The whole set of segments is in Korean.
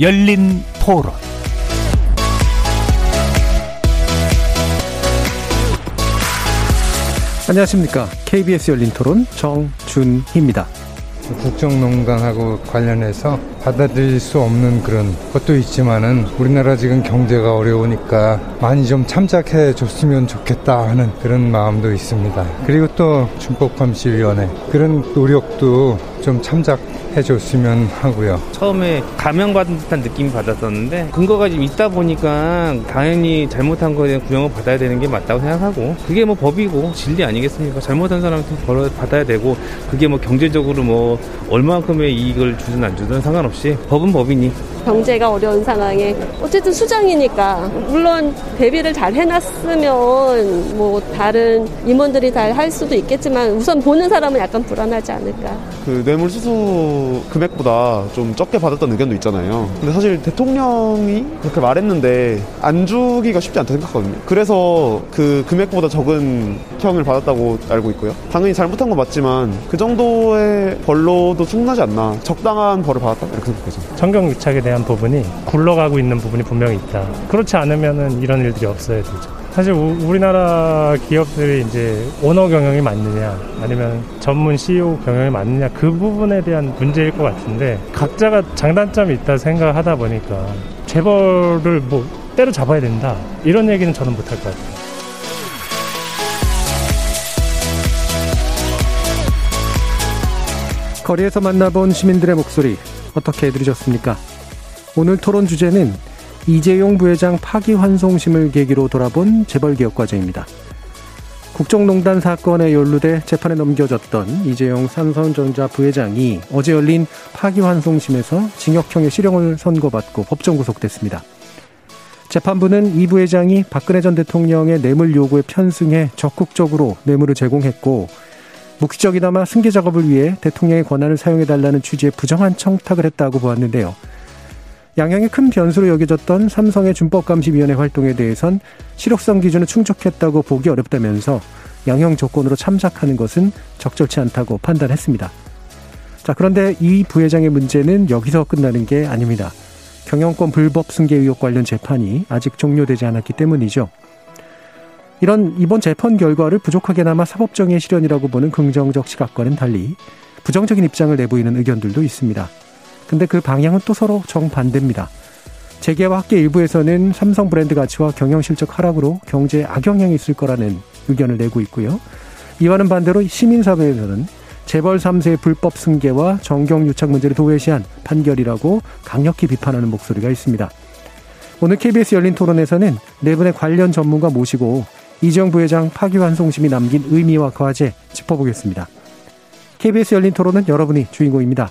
열린 토론 안녕하십니까. KBS 열린 토론 정준희입니다. 국정농단하고 관련해서 받아들일 수 없는 그런 것도 있지만은 우리나라 지금 경제가 어려우니까 많이 좀 참작해 줬으면 좋겠다 하는 그런 마음도 있습니다. 그리고 또 준법감시위원회 그런 노력도 좀 참작 해 줬으면 하고요. 처음에 감형받은 듯한 느낌이 받았었는데 근거가 좀 있다 보니까 당연히 잘못한 거에 대한 구형을 받아야 되는 게 맞다고 생각하고 그게 뭐 법이고 진리 아니겠습니까? 잘못한 사람한테 벌어 받아야 되고 그게 뭐 경제적으로 뭐 얼마만큼의 이익을 주든 안 주든 상관없 이 법은 법이니 경제가 어려운 상황에 어쨌든 수장이니까 물론 대비를 잘 해놨으면 뭐 다른 임원들이 잘할 수도 있겠지만 우선 보는 사람은 약간 불안하지 않을까. 그 뇌물 수수 금액보다 좀 적게 받았던 의견도 있잖아요. 근데 사실 대통령이 그렇게 말했는데 안 주기가 쉽지 않다 생각하거든요. 그래서 그 금액보다 적은 형을 받았다고 알고 있고요. 당연히 잘못한 건 맞지만 그 정도의 벌로도 충분하지 않나. 적당한 벌을 받았다 이렇게 생각해서. 정경 유착에 대한 부분이 굴러가고 있는 부분이 분명히 있다. 그렇지 않으면은 이런 일들이 없어야 되죠. 사실 우리나라 기업들이 이제 오너 경영이 맞느냐 아니면 전문 CEO 경영이 맞느냐 그 부분에 대한 문제일 것 같은데 각자가 장단점이 있다 생각하다 보니까 재벌을 뭐 때려잡아야 된다 이런 얘기는 저는 못할 것 같아요. 거리에서 만나본 시민들의 목소리 어떻게 들으셨습니까? 오늘 토론 주제는 이재용 부회장 파기환송심을 계기로 돌아본 재벌기업 과정입니다. 국정농단 사건에 연루돼 재판에 넘겨졌던 이재용 삼성전자 부회장이 어제 열린 파기환송심에서 징역형의 실형을 선고받고 법정 구속됐습니다. 재판부는 이 부회장이 박근혜 전 대통령의 뇌물 요구에 편승해 적극적으로 뇌물을 제공했고 묵시적이나마 승계 작업을 위해 대통령의 권한을 사용해달라는 취지의 부정한 청탁을 했다고 보았는데요. 양형이 큰 변수로 여겨졌던 삼성의 준법감시위원회 활동에 대해선 실효성 기준을 충족했다고 보기 어렵다면서 양형 조건으로 참작하는 것은 적절치 않다고 판단했습니다. 자, 그런데 이 부회장의 문제는 여기서 끝나는 게 아닙니다. 경영권 불법 승계 의혹 관련 재판이 아직 종료되지 않았기 때문이죠. 이런 이번 재판 결과를 부족하게나마 사법정의 실현이라고 보는 긍정적 시각과는 달리 부정적인 입장을 내보이는 의견들도 있습니다. 근데 그 방향은 또 서로 정반대입니다. 재계와 학계 일부에서는 삼성 브랜드 가치와 경영 실적 하락으로 경제에 악영향이 있을 거라는 의견을 내고 있고요. 이와는 반대로 시민사회에서는 재벌 3세의 불법 승계와 정경 유착 문제를 도외시한 판결이라고 강력히 비판하는 목소리가 있습니다. 오늘 KBS 열린 토론에서는 네 분의 관련 전문가 모시고 이재용 부회장 파기환송심이 남긴 의미와 과제 짚어보겠습니다. KBS 열린 토론은 여러분이 주인공입니다.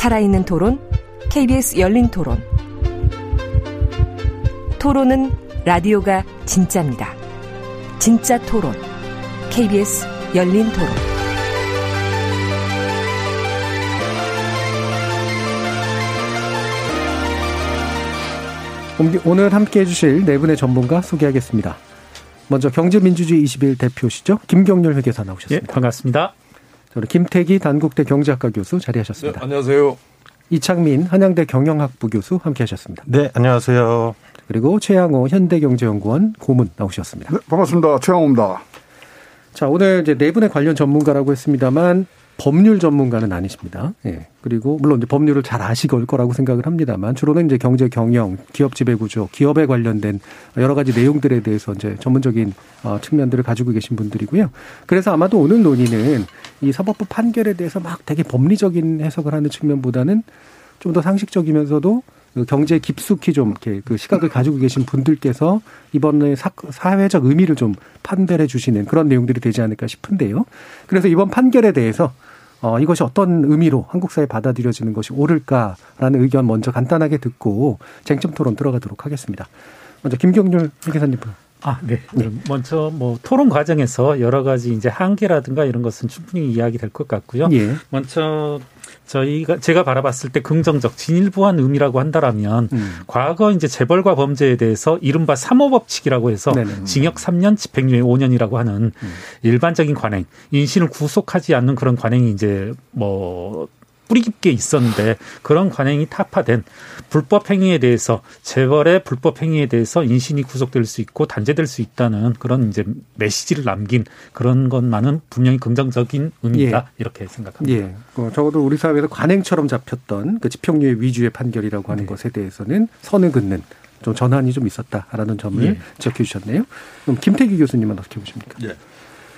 살아있는 토론, KBS 열린 토론. 토론은 라디오가 진짜입니다. 진짜 토론, KBS 열린 토론. 오늘 함께 해주실 네 분의 전문가 소개하겠습니다. 먼저 경제민주주의 21 대표시죠. 김경률 회계사 나오셨습니다. 예, 반갑습니다. 우리 김태기 단국대 경제학과 교수 자리하셨습니다. 네, 안녕하세요. 이창민 한양대 경영학부 교수 함께하셨습니다. 네, 안녕하세요. 그리고 최양호 현대경제연구원 고문 나오셨습니다. 네, 반갑습니다. 최양호입니다. 자, 오늘 이제 네 분의 관련 전문가라고 했습니다만 법률 전문가는 아니십니다. 예. 그리고 물론 이제 법률을 잘 아시걸 거라고 생각을 합니다만 주로는 이제 경제 경영, 기업 지배 구조, 기업에 관련된 여러 가지 내용들에 대해서 이제 전문적인 어, 측면들을 가지고 계신 분들이고요. 그래서 아마도 오늘 논의는 이 사법부 판결에 대해서 막 되게 법리적인 해석을 하는 측면보다는 좀 더 상식적이면서도 그 경제에 깊숙이 좀 이렇게 그 시각을 가지고 계신 분들께서 이번에 사, 사회적 의미를 좀 판별해 주시는 그런 내용들이 되지 않을까 싶은데요. 그래서 이번 판결에 대해서 어, 이것이 어떤 의미로 한국 사회에 받아들여지는 것이 옳을까라는 의견 먼저 간단하게 듣고 쟁점 토론 들어가도록 하겠습니다. 먼저 김경률 회계사님부터. 아, 네. 그럼 먼저 뭐 토론 과정에서 여러 가지 이제 한계라든가 이런 것은 충분히 이야기될 것 같고요. 예. 먼저 저희가 제가 바라봤을 때 긍정적 진일보한 의미라고 한다라면 음. 과거 이제 재벌과 범죄에 대해서 이른바 삼호법칙이라고 해서 네네. 징역 3년 집행유예 5년이라고 하는 음. 일반적인 관행, 인신을 구속하지 않는 그런 관행이 이제 뭐 뿌리 깊게 있었는데 그런 관행이 타파된 불법 행위에 대해서 재벌의 불법 행위에 대해서 인신이 구속될 수 있고 단죄될 수 있다는 그런 이제 메시지를 남긴 그런 것만은 분명히 긍정적인 의미다 이렇게 생각합니다. 예. 어, 적어도 우리 사회에서 관행처럼 잡혔던 그 집행유예 위주의 판결이라고 하는 네. 것에 대해서는 선을 긋는 좀 전환이 좀 있었다라는 점을 예. 지적해 주셨네요. 그럼 김태기 교수님은 어떻게 보십니까? 예.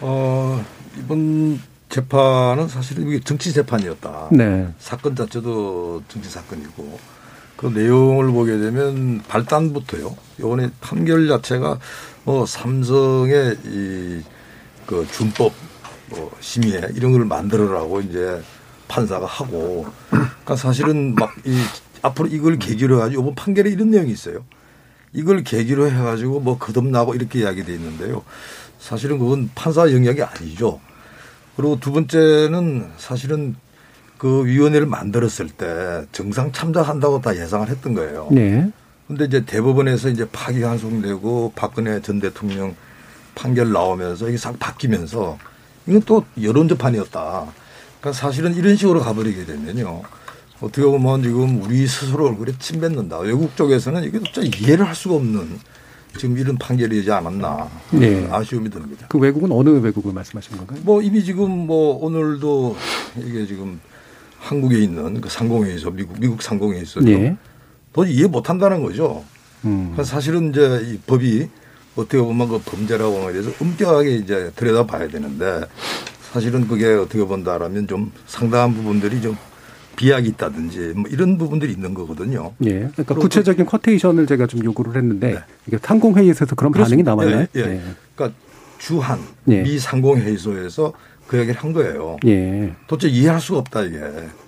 어, 이번 재판은 사실은 이게 정치 재판이었다. 네. 사건 자체도 정치 사건이고 그 내용을 보게 되면 발단부터요. 요번에 판결 자체가 뭐 삼성의 이 그 준법 뭐 심의회 이런 걸 만들어라고 이제 판사가 하고 그러니까 사실은 막 이 앞으로 이걸 계기로 해가지고 이번 판결에 이런 내용이 있어요. 이걸 계기로 해가지고 뭐 거듭나고 이렇게 이야기돼 있는데요. 사실은 그건 판사 영역이 아니죠. 그리고 두 번째는 사실은 그 위원회를 만들었을 때 정상 참작한다고 다 예상을 했던 거예요. 네. 근데 이제 대법원에서 이제 파기 환송되고 박근혜 전 대통령 판결 나오면서 이게 싹 바뀌면서 이건 또 여론 재판이었다. 그러니까 사실은 이런 식으로 가버리게 되면요. 어떻게 보면 지금 우리 스스로 얼굴에 침 뱉는다. 외국 쪽에서는 이게 진짜 이해를 할 수가 없는 지금 이런 판결이지 않았나. 네. 아쉬움이 듭니다. 그 외국은 어느 외국을 말씀하시는 건가요? 뭐 이미 지금 뭐 오늘도 이게 지금 한국에 있는 그 상공회의소 미국 미국 상공회의소죠. 예. 도저히 이해 못 한다는 거죠. 음. 그러니까 사실은 이제 이 법이 어떻게 보면 그 범죄라고 하는 것에 대해서 엄격하게 이제 들여다봐야 되는데 사실은 그게 어떻게 본다라면 좀 상당한 부분들이 좀 비약이 있다든지 뭐 이런 부분들이 있는 거거든요. 예. 그러니까 구체적인 쿼테이션을 제가 좀 요구를 했는데 이게 상공회의에서 그런 반응이 나왔나요? 예, 예. 그러니까 주한 예. 미 상공회의소에서 그 얘기를 한 거예요. 예. 도대체 이해할 수가 없다 이게.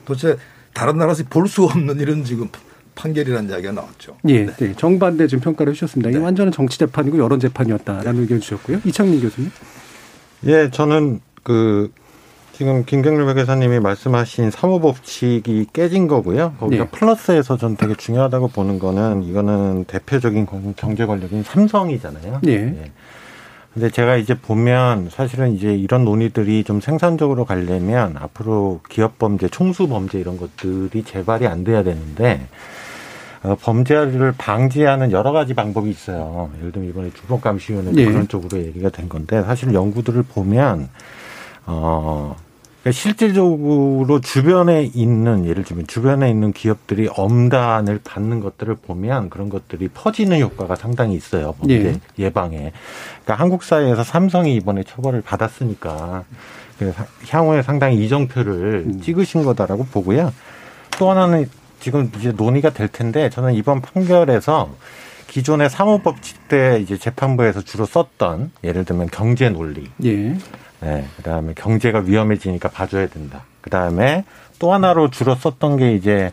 도대체 다른 나라에서 볼 수 없는 이런 지금 판결이라는 이야기가 나왔죠. 예. 네. 정반대 지금 평가를 해주셨습니다. 이게 완전한 정치 재판이고 여론 재판이었다라는 의견 주셨고요. 이창민 교수님. 예, 저는 그 지금 김경률 회계사님이 말씀하신 사무법칙이 깨진 거고요. 거기가 네. 플러스에서 전 되게 중요하다고 보는 거는 이거는 대표적인 공- 경제 권력인 삼성이잖아요. 예. 근데 제가 이제 보면 사실은 이제 이런 논의들이 좀 생산적으로 가려면 앞으로 기업 범죄, 총수 범죄 이런 것들이 재발이 안 돼야 되는데 어, 범죄를 방지하는 여러 가지 방법이 있어요. 예를 들면 이번에 주범 감시위원회도 예. 그런 쪽으로 얘기가 된 건데 사실 연구들을 보면 어 그러니까 실질적으로 주변에 있는 예를 들면 주변에 있는 기업들이 엄단을 받는 것들을 보면 그런 것들이 퍼지는 효과가 상당히 있어요. 범죄 예. 방에 그러니까 한국 사회에서 삼성이 이번에 처벌을 받았으니까 그 사- 향후에 상당히 이정표를 찍으신 거다라고 보고요. 또 하나는 지금 이제 논의가 될 텐데 저는 이번 판결에서 기존의 사무법칙 때 이제 재판부에서 주로 썼던 예를 들면 경제 논리, 예. 네, 그다음에 경제가 위험해지니까 봐줘야 된다. 그다음에 또 하나로 주로 썼던 게 이제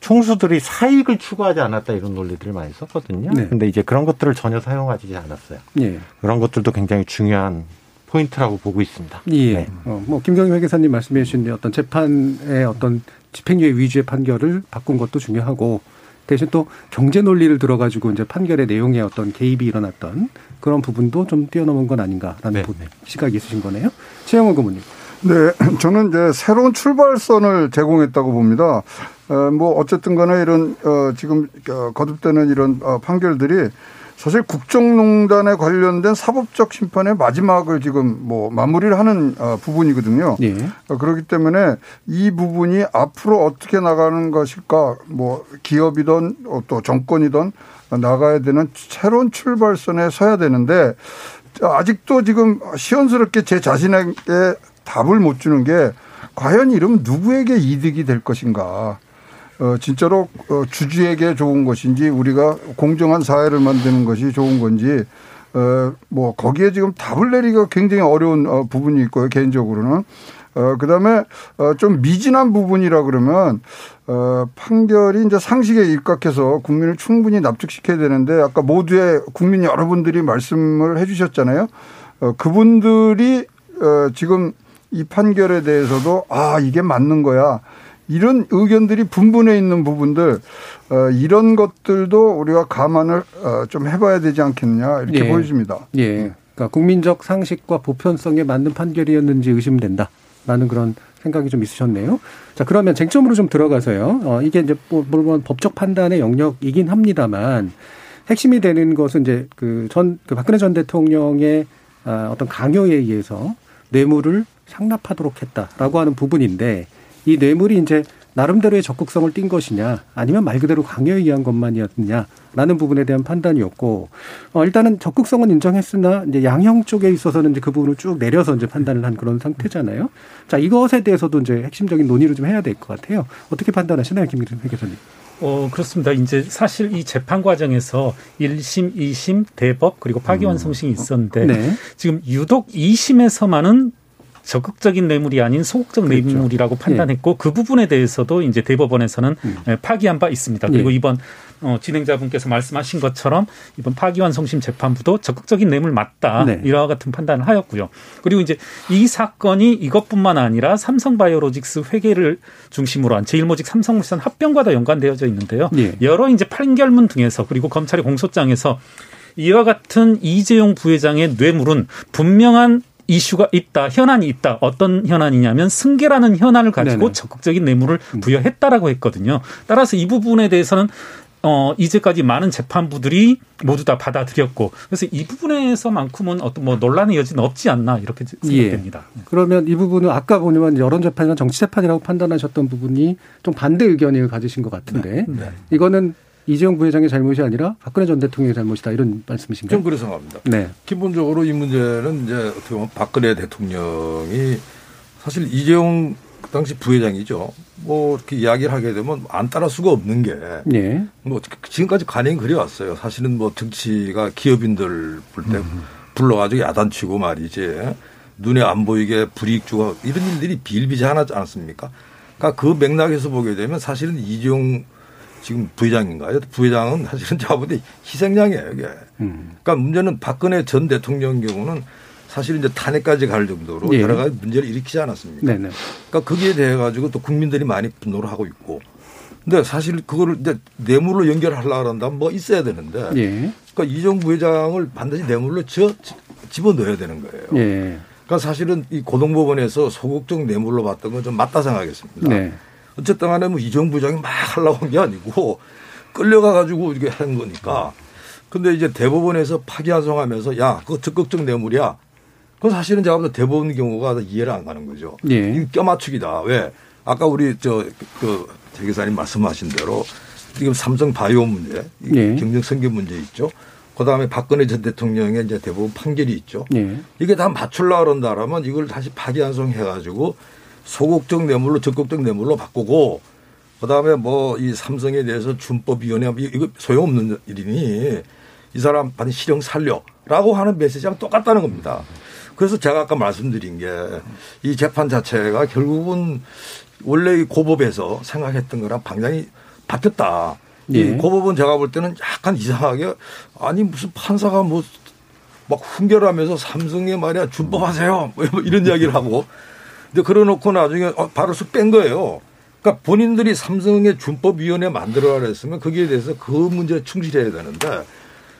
총수들이 사익을 추구하지 않았다 이런 논리들을 많이 썼거든요. 네. 근데 이제 그런 것들을 전혀 사용하지 않았어요. 예. 그런 것들도 굉장히 중요한 포인트라고 보고 있습니다. 예. 네. 어, 뭐 김경희 회계사님 말씀해 주신 어떤 재판의 어떤 집행유예 위주의 판결을 바꾼 것도 중요하고 대신 또 경제 논리를 들어가지고 이제 판결의 내용에 어떤 개입이 일어났던 그런 부분도 좀 뛰어넘은 건 아닌가라는 네, 부- 시각이 있으신 거네요. 최영원 고문님. 네, 저는 이제 새로운 출발선을 제공했다고 봅니다. 어, 뭐 어쨌든 간에 이런 어, 지금 어, 거듭되는 이런 어, 판결들이 사실 국정농단에 관련된 사법적 심판의 마지막을 지금 뭐 마무리를 하는 어, 부분이거든요. 예. 어, 그렇기 때문에 이 부분이 앞으로 어떻게 나가는 것일까, 뭐 기업이든 어, 또 정권이든 나가야 되는 새로운 출발선에 서야 되는데 아직도 지금 시원스럽게 제 자신에게 답을 못 주는 게 과연 이러면 누구에게 이득이 될 것인가. 어, 진짜로 어, 주주에게 좋은 것인지 우리가 공정한 사회를 만드는 것이 좋은 건지 어, 뭐 거기에 지금 답을 내리기가 굉장히 어려운 어, 부분이 있고요 개인적으로는 어, 그 다음에, 어, 좀 미진한 부분이라 그러면, 어, 판결이 이제 상식에 입각해서 국민을 충분히 납득시켜야 되는데, 아까 모두의 국민 여러분들이 말씀을 해 주셨잖아요. 어, 그분들이, 어, 지금 이 판결에 대해서도, 아, 이게 맞는 거야. 이런 의견들이 분분해 있는 부분들, 어, 이런 것들도 우리가 감안을 어, 좀 해봐야 되지 않겠느냐, 이렇게 예. 보여집니다. 예. 그러니까 국민적 상식과 보편성에 맞는 판결이었는지 의심된다. 라는 그런 생각이 좀 있으셨네요. 자, 그러면 쟁점으로 좀 들어가서요. 어, 이게 이제 뭐, 물론 법적 판단의 영역이긴 합니다만 핵심이 되는 것은 이제 그 전, 그 박근혜 전 대통령의 아, 어떤 강요에 의해서 뇌물을 상납하도록 했다라고 하는 부분인데 이 뇌물이 이제 나름대로의 적극성을 띈 것이냐 아니면 말 그대로 강요에 의한 것만이었느냐라는 부분에 대한 판단이었고 어, 일단은 적극성은 인정했으나 이제 양형 쪽에 있어서는 이제 그 부분을 쭉 내려서 이제 판단을 한 그런 상태잖아요. 자 이것에 대해서도 이제 핵심적인 논의를 좀 해야 될 것 같아요. 어떻게 판단하시나요, 김기준 회계사님? 어, 그렇습니다. 이제 사실 이 재판 과정에서 1심, 2심, 대법, 그리고 파기환송심이 있었는데 네. 지금 유독 2심에서만은 적극적인 뇌물이 아닌 소극적 그렇죠. 뇌물이라고 판단했고 그 부분에 대해서도 이제 대법원에서는 예, 파기한 바 있습니다. 그리고 예. 이번 어, 진행자분께서 말씀하신 것처럼 이번 파기환송심 재판부도 적극적인 뇌물 맞다 네. 이와 같은 판단을 하였고요. 그리고 이제 이 사건이 이것뿐만 아니라 삼성바이오로직스 회계를 중심으로 한 제일모직 삼성물산 합병과도 연관되어져 있는데요. 예. 여러 이제 판결문 등에서 그리고 검찰의 공소장에서 이와 같은 이재용 부회장의 뇌물은 분명한 이슈가 있다, 현안이 있다. 어떤 현안이냐면 승계라는 현안을 가지고 네네. 적극적인 뇌물을 부여했다라고 했거든요. 따라서 이 부분에 대해서는 어, 이제까지 많은 재판부들이 모두 다 받아들였고, 그래서 이 부분에서만큼은 어떤 뭐 논란의 여지는 없지 않나, 이렇게 생각됩니다. 그러면 이 부분은 아까 보면 여론 재판이나 정치 재판이라고 판단하셨던 부분이 좀 반대 의견을 가지신 것 같은데 네. 이거는 이재용 부회장의 잘못이 아니라 박근혜 전 대통령의 잘못이다 이런 말씀이신가요? 좀 그렇게 생각합니다. 네. 기본적으로 이 문제는 이제 어떻게 보면 박근혜 대통령이 사실 이재용 그 당시 부회장이죠. 뭐 이렇게 이야기를 하게 되면 안 따를 수가 없는 게 예. 뭐 지금까지 관행이 그래왔어요. 사실은 뭐 정치가 기업인들 볼때 불러가지고 야단치고 말이지 눈에 안 보이게 불이익 주고 이런 일들이 비일비재하지 않았습니까? 그러니까 그 맥락에서 보게 되면 사실은 이재용 지금 부회장인가요? 부회장은 사실은 제가 볼때 희생양이에요, 이게. 음. 그러니까 문제는 박근혜 전 대통령 경우는 사실 이제 탄핵까지 갈 정도로 예. 여러 가지 문제를 일으키지 않았습니까? 네네. 그러니까 거기에 대해 가지고 또 국민들이 많이 분노를 하고 있고. 근데 사실 그거를 이제 뇌물로 연결하려고 한다면 뭐 있어야 되는데. 예. 그러니까 이정 부회장을 반드시 뇌물로 저, 집어 넣어야 되는 거예요. 예. 그러니까 사실은 이 고등법원에서 소극적 뇌물로 봤던 건 좀 맞다 생각하겠습니다. 네. 어쨌든 간에 뭐 이정 부장이 막 하려고 한 게 아니고 끌려가 가지고 이렇게 한 거니까. 근데 이제 대법원에서 파기환송하면서 야, 그거 적극적 뇌물이야. 그건 사실은 제가 보다 대법원 경우가 이해를 안 가는 거죠. 예. 이 껴맞추기다. 왜? 아까 우리 저, 그, 재 기사님 말씀하신 대로 지금 삼성 바이오 문제, 이 예. 경정 선거 문제 있죠. 그 다음에 박근혜 전 대통령의 이제 대법원 판결이 있죠. 예. 이게 다 맞추려고 그런다라면 이걸 다시 파기환송 해 가지고 소극적 뇌물로 적극적 뇌물로 바꾸고 그다음에 뭐 이 삼성에 대해서 준법위원회 이거 소용없는 일이니 이 사람 반드시 실형 살려라고 하는 메시지랑 똑같다는 겁니다. 그래서 제가 아까 말씀드린 게 이 재판 자체가 결국은 원래 이 고법에서 생각했던 거랑 방향이 바뀌었다. 예. 이 고법은 제가 볼 때는 약간 이상하게 아니 무슨 판사가 뭐 막 훈결하면서 삼성에 말이야 준법하세요 뭐 이런 이야기를 하고 근데 그래놓고 나중에 어, 바로 쑥뺀 거예요. 그러니까 본인들이 삼성의 준법위원회 만들어라 했으면 거기에 대해서 그 문제에 충실해야 되는데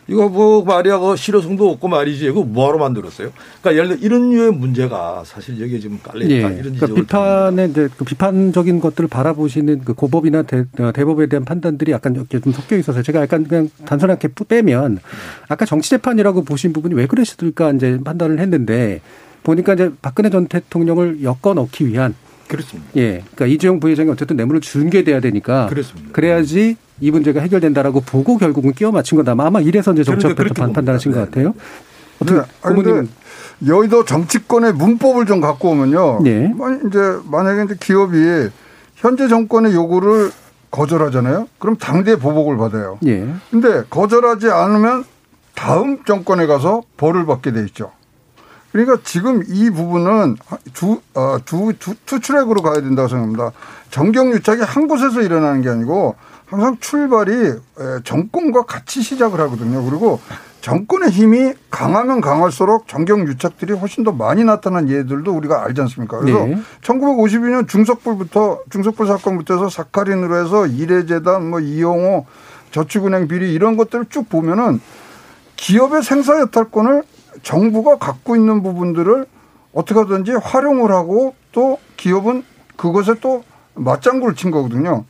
이거 뭐 말이야 그 실효성도 없고 말이지 이거 뭐하러 만들었어요? 그러니까 예를 들어 이런 류의 문제가 사실 여기에 지금 깔려 예. 있다 이런 그러니까 비판의 이제 그 비판적인 것들을 바라보시는 그 고법이나 대, 어, 대법에 대한 판단들이 약간 이렇게 좀 섞여 있어서 제가 약간 그냥 단순하게 빼면 아까 정치 재판이라고 보신 부분이 왜 그랬을까 이제 판단을 했는데 보니까 이제 박근혜 전 대통령을 엮어 넣기 위한 그렇습니다. 예. 그러니까 이재용 부회장이 어쨌든 뇌물을 준게돼야 되니까 그렇습니다. 그래야지 이 문제가 해결된다라고 보고 결국은 끼워 맞춘 거다. 아마 이래서 이제 그렇게 판- 판단하신 것. 같아요. 어떻게 네. 아니, 근데 고모님은 여의도 정치권의 문법을 좀 갖고 오면요. 예. 만- 이제 만약에 이제 기업이 현재 정권의 요구를 거절하잖아요. 그럼 당대 보복을 받아요. 예. 근데 거절하지 않으면 다음 정권에 가서 벌을 받게 돼 있죠. 그러니까 지금 이 부분은 두, 어, 두, 두, two track으로 가야 된다고 생각합니다. 정경유착이 한 곳에서 일어나는 게 아니고 항상 출발이 정권과 같이 시작을 하거든요. 그리고 정권의 힘이 강하면 강할수록 정경유착들이 훨씬 더 많이 나타난 예들도 우리가 알지 않습니까? 그래서 네. 1952년 중석불부터 중석불 사건부터 해서 사카린으로 해서 이래재단, 뭐 이용호, 저축은행 비리 이런 것들을 쭉 보면은 기업의 생사 여탈권을 정부가 갖고 있는 부분들을 어떻게 하든지 활용을 하고 또 기업은 그것에 또 맞장구를 친 거거든요.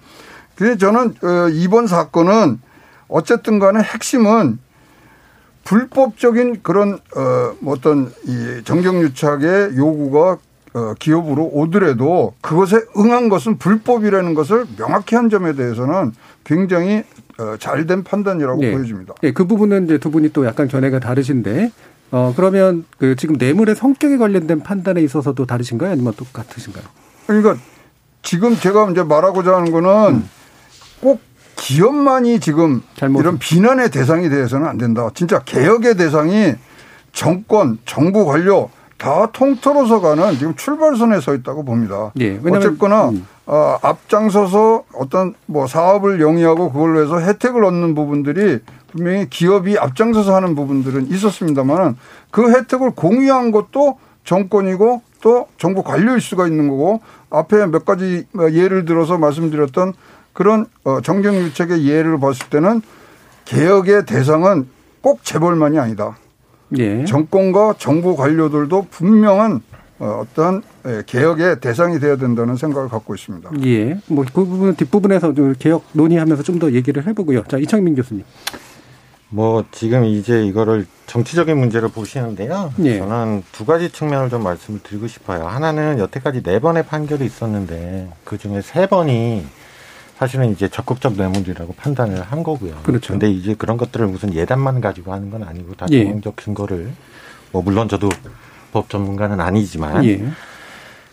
그래서 저는 어, 이번 사건은 어쨌든 간에 핵심은 불법적인 그런 어뭐 어떤 이 정경유착의 요구가 어 기업으로 오더라도 그것에 응한 것은 불법이라는 것을 명확히 한 점에 대해서는 굉장히 어 잘된 판단이라고 네. 보여집니다. 네, 그 부분은 이제 두 분이 또 약간 견해가 다르신데 어 그러면 그 지금 뇌물의 성격에 관련된 판단에 있어서도 다르신가요, 아니면 똑같으신가요? 그러니까 지금 제가 이제 말하고자 하는 거는 음. 꼭 기업만이 지금 잘못. 이런 비난의 대상이 되어서는 안 된다. 진짜 개혁의 대상이 정권, 정부 관료 다 통틀어서 가는 지금 출발선에 서 있다고 봅니다. 예, 어쨌거나 음. 어, 앞장서서 어떤 뭐 사업을 영위하고 그걸로 해서 혜택을 얻는 부분들이 분명히 기업이 앞장서서 하는 부분들은 있었습니다만 그 혜택을 공유한 것도 정권이고 또 정부 관료일 수가 있는 거고 앞에 몇 가지 예를 들어서 말씀드렸던 그런 어, 정경유착의 예를 봤을 때는 개혁의 대상은 꼭 재벌만이 아니다. 예. 정권과 정부 관료들도 분명한 어, 어떤 예, 개혁의 대상이 되어야 된다는 생각을 갖고 있습니다. 예. 뭐 그 부분 뒷부분에서 개혁 논의하면서 좀 더 얘기를 해보고요. 자 이창민 교수님. 뭐 지금 이제 이거를 정치적인 문제를 보시는데요. 예. 저는 두 가지 측면을 좀 말씀을 드리고 싶어요. 하나는 여태까지 네 번의 판결이 있었는데 그 중에 세 번이 사실은 이제 적극적 뇌물이라고 판단을 한 거고요. 그렇죠. 근데 이제 그런 것들을 무슨 예단만 가지고 하는 건 아니고 다 예. 정황적 근거를 뭐 물론 저도 법 전문가는 아니지만 예.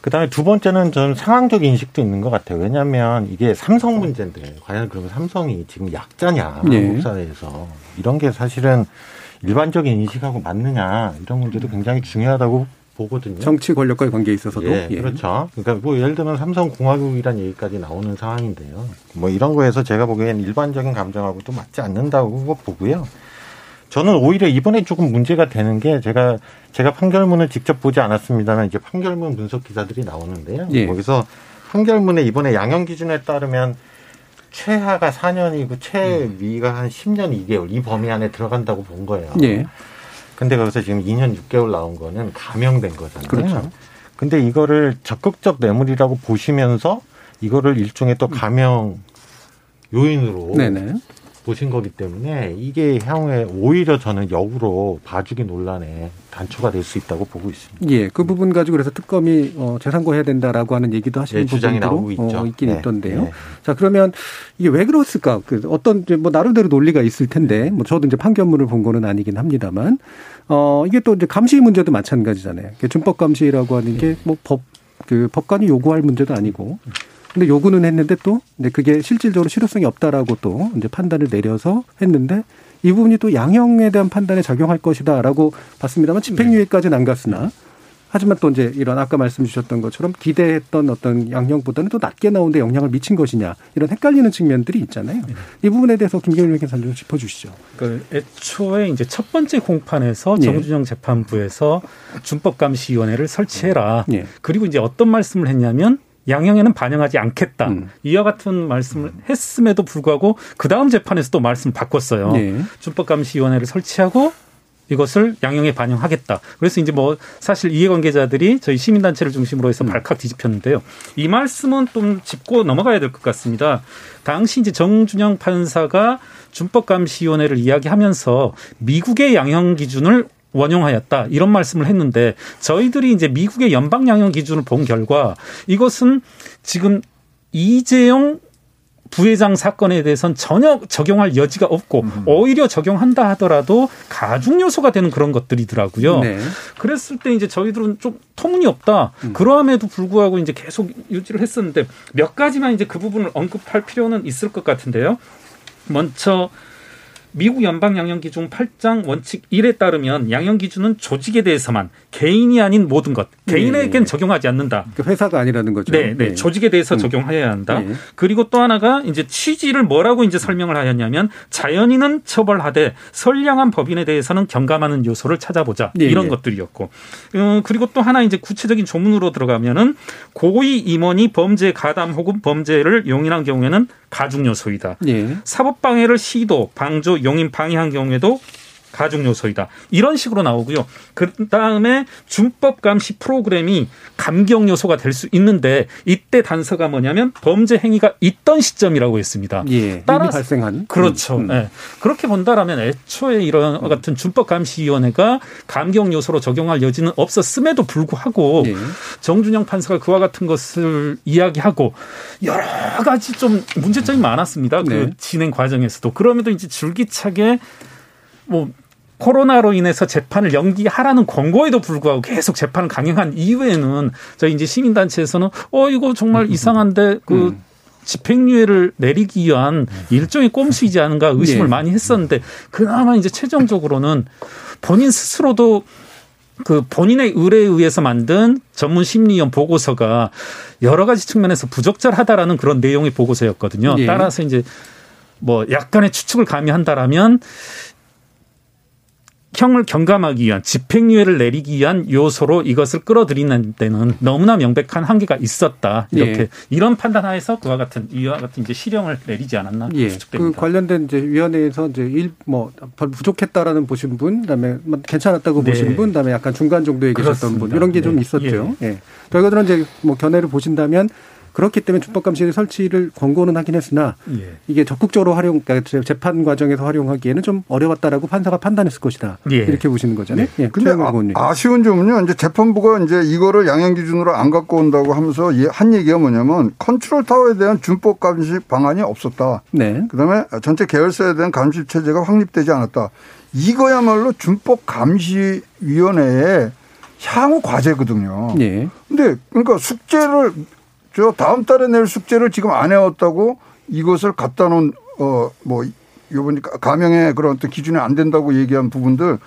그다음에 두 번째는 저는 상황적 인식도 있는 것 같아요. 왜냐하면 이게 삼성 문제인데 과연 그러면 삼성이 지금 약자냐 예. 한국 사회에서 이런 게 사실은 일반적인 인식하고 맞느냐 이런 문제도 굉장히 중요하다고 보거든요. 정치 권력과의 관계에 있어서도. 예, 예. 그렇죠. 그러니까 뭐 예를 들면 삼성 공화국이라는 얘기까지 나오는 상황인데요. 뭐 이런 거에서 제가 보기엔 일반적인 감정하고도 맞지 않는다고 보고요. 저는 오히려 이번에 조금 문제가 되는 게 제가 제가 판결문을 직접 보지 않았습니다만 이제 판결문 분석 기사들이 나오는데요. 예. 거기서 판결문에 이번에 양형 기준에 따르면 최하가 4년이고 최위가 한 10년 2개월 이 범위 안에 들어간다고 본 거예요. 예. 근데 거기서 지금 2년 6개월 나온 거는 감형된 거잖아요. 그렇죠. 근데 이거를 적극적 뇌물이라고 보시면서 이거를 일종의 또 감형 요인으로 네네. 보신 거기 때문에 이게 향후에 오히려 저는 역으로 봐주기 논란에 단초가 될 수 있다고 보고 있습니다. 예, 그 부분 가지고 그래서 특검이 어, 재상고해야 된다라고 하는 얘기도 하시는 예, 주장이 나오고 있죠. 어, 있긴 네. 있던데요. 네. 자 그러면 이게 왜 그렇을까? 그 어떤 뭐 나름대로 논리가 있을 텐데 뭐 저도 이제 판결문을 본 거는 아니긴 합니다만 어 이게 또 이제 감시 문제도 마찬가지잖아요. 준법 감시라고 하는 게 뭐 법 그 법관이 요구할 문제도 아니고 근데 요구는 했는데 또 근데 그게 실질적으로 실효성이 없다라고 또 이제 판단을 내려서 했는데 이 부분이 또 양형에 대한 판단에 작용할 것이다라고 봤습니다만 집행유예까지는 안 갔으나 하지만 또 이제 이런 아까 말씀 주셨던 것처럼 기대했던 어떤 양형보다는 또 낮게 나오는데 영향을 미친 것이냐 이런 헷갈리는 측면들이 있잖아요. 네. 이 부분에 대해서 김경일 변호사 좀 짚어주시죠. 그 애초에 이제 첫 번째 공판에서 네. 정준영 재판부에서 준법감시위원회를 설치해라. 네. 그리고 이제 어떤 말씀을 했냐면 양형에는 반영하지 않겠다. 음. 이와 같은 말씀을 했음에도 불구하고 그 다음 재판에서 또 말씀을 바꿨어요. 네. 준법감시위원회를 설치하고 이것을 양형에 반영하겠다. 그래서 이제 뭐 사실 이해관계자들이 저희 시민단체를 중심으로 해서 음. 발칵 뒤집혔는데요. 이 말씀은 좀 짚고 넘어가야 될 것 같습니다. 당시 이제 정준영 판사가 준법감시위원회를 이야기하면서 미국의 양형 기준을 원용하였다 이런 말씀을 했는데 저희들이 이제 미국의 연방 양형 기준을 본 결과 이것은 지금 이재용 부회장 사건에 대해서는 전혀 적용할 여지가 없고 음. 오히려 적용한다 하더라도 가중 요소가 되는 그런 것들이더라고요. 네. 그랬을 때 이제 저희들은 좀 터무니없다. 음. 그러함에도 불구하고 이제 계속 유지를 했었는데 몇 가지만 이제 그 부분을 언급할 필요는 있을 것 같은데요. 먼저 미국 연방 양형 기준 8장 원칙 1에 따르면 양형 기준은 조직에 대해서만 개인이 아닌 모든 것 개인에겐 네. 적용하지 않는다. 그 회사가 아니라는 거죠. 네, 네. 조직에 대해서 적용해야 한다. 네. 그리고 또 하나가 이제 취지를 뭐라고 이제 설명을 하였냐면 자연인은 처벌하되 선량한 법인에 대해서는 경감하는 요소를 찾아보자. 네, 이런 네. 것들이었고. 어, 그리고 또 하나 이제 구체적인 조문으로 들어가면은 고의 임원이 범죄 가담 혹은 범죄를 용인한 경우에는 가중 요소이다. 예. 사법 방해를 시도, 방조, 용인 방해한 경우에도 가중 요소이다. 이런 식으로 나오고요. 그 다음에 준법 감시 프로그램이 감경 요소가 될 수 있는데 이때 단서가 뭐냐면 범죄 행위가 있던 시점이라고 했습니다. 예. 따라서- 발생한. 그렇죠. 음, 음. 예. 그렇게 본다라면 애초에 이런 같은 준법 감시 위원회가 감경 요소로 적용할 여지는 없었음에도 불구하고 예. 정준영 판사가 그와 같은 것을 이야기하고 여러 가지 좀 문제점이 많았습니다. 그 네. 진행 과정에서도 그럼에도 이제 줄기차게 뭐 코로나로 인해서 재판을 연기하라는 권고에도 불구하고 계속 재판을 강행한 이후에는 저희 이제 시민단체에서는 어 이거 정말 이상한데 그 집행유예를 내리기 위한 일종의 꼼수이지 않은가 의심을 네. 많이 했었는데 그나마 이제 최종적으로는 본인 스스로도 그 본인의 의뢰에 의해서 만든 전문 심리위원 보고서가 여러 가지 측면에서 부적절하다라는 그런 내용의 보고서였거든요. 예. 따라서 이제 뭐 약간의 추측을 감히한다라면 형을 경감하기 위한 집행유예를 내리기 위한 요소로 이것을 끌어들이는 데는 너무나 명백한 한계가 있었다. 이렇게 예. 이런 판단하에서 그와 같은 이와 같은 이제 실형을 내리지 않았나 예. 그 추측됩니다. 관련된 이제 위원회에서 이제 일뭐별 부족했다라는 보신 분, 그다음에 뭐 괜찮았다고 네. 보신 분, 그다음에 약간 중간 정도에 계셨던 분. 이런 게좀 네. 있었죠. 예. 저희들은 이제 뭐 견해를 보신다면 그렇기 때문에 준법감시 설치를 권고는 하긴 했으나 예. 이게 적극적으로 활용, 그러니까 재판 과정에서 활용하기에는 좀 어려웠다라고 판사가 판단했을 것이다. 예. 이렇게 보시는 거잖아요. 예. 근데 최영일 의원님. 아, 쉬운 점은요. 이제 재판부가 이제 이거를 양형 기준으로 안 갖고 온다고 하면서 예- 한 얘기가 뭐냐면 컨트롤 타워에 대한 준법 감시 방안이 없었다. 네. 그다음에 전체 계열사에 대한 감시 체제가 확립되지 않았다. 이거야말로 준법 감시 위원회의 향후 과제거든요. 예. 근데 그러니까 숙제를 저 다음 달에 낼 숙제를 지금 안 해왔다고 이것을 갖다 놓은 어뭐 요번 가명의 그런 어떤 기준이 안 된다고 얘기한 부분들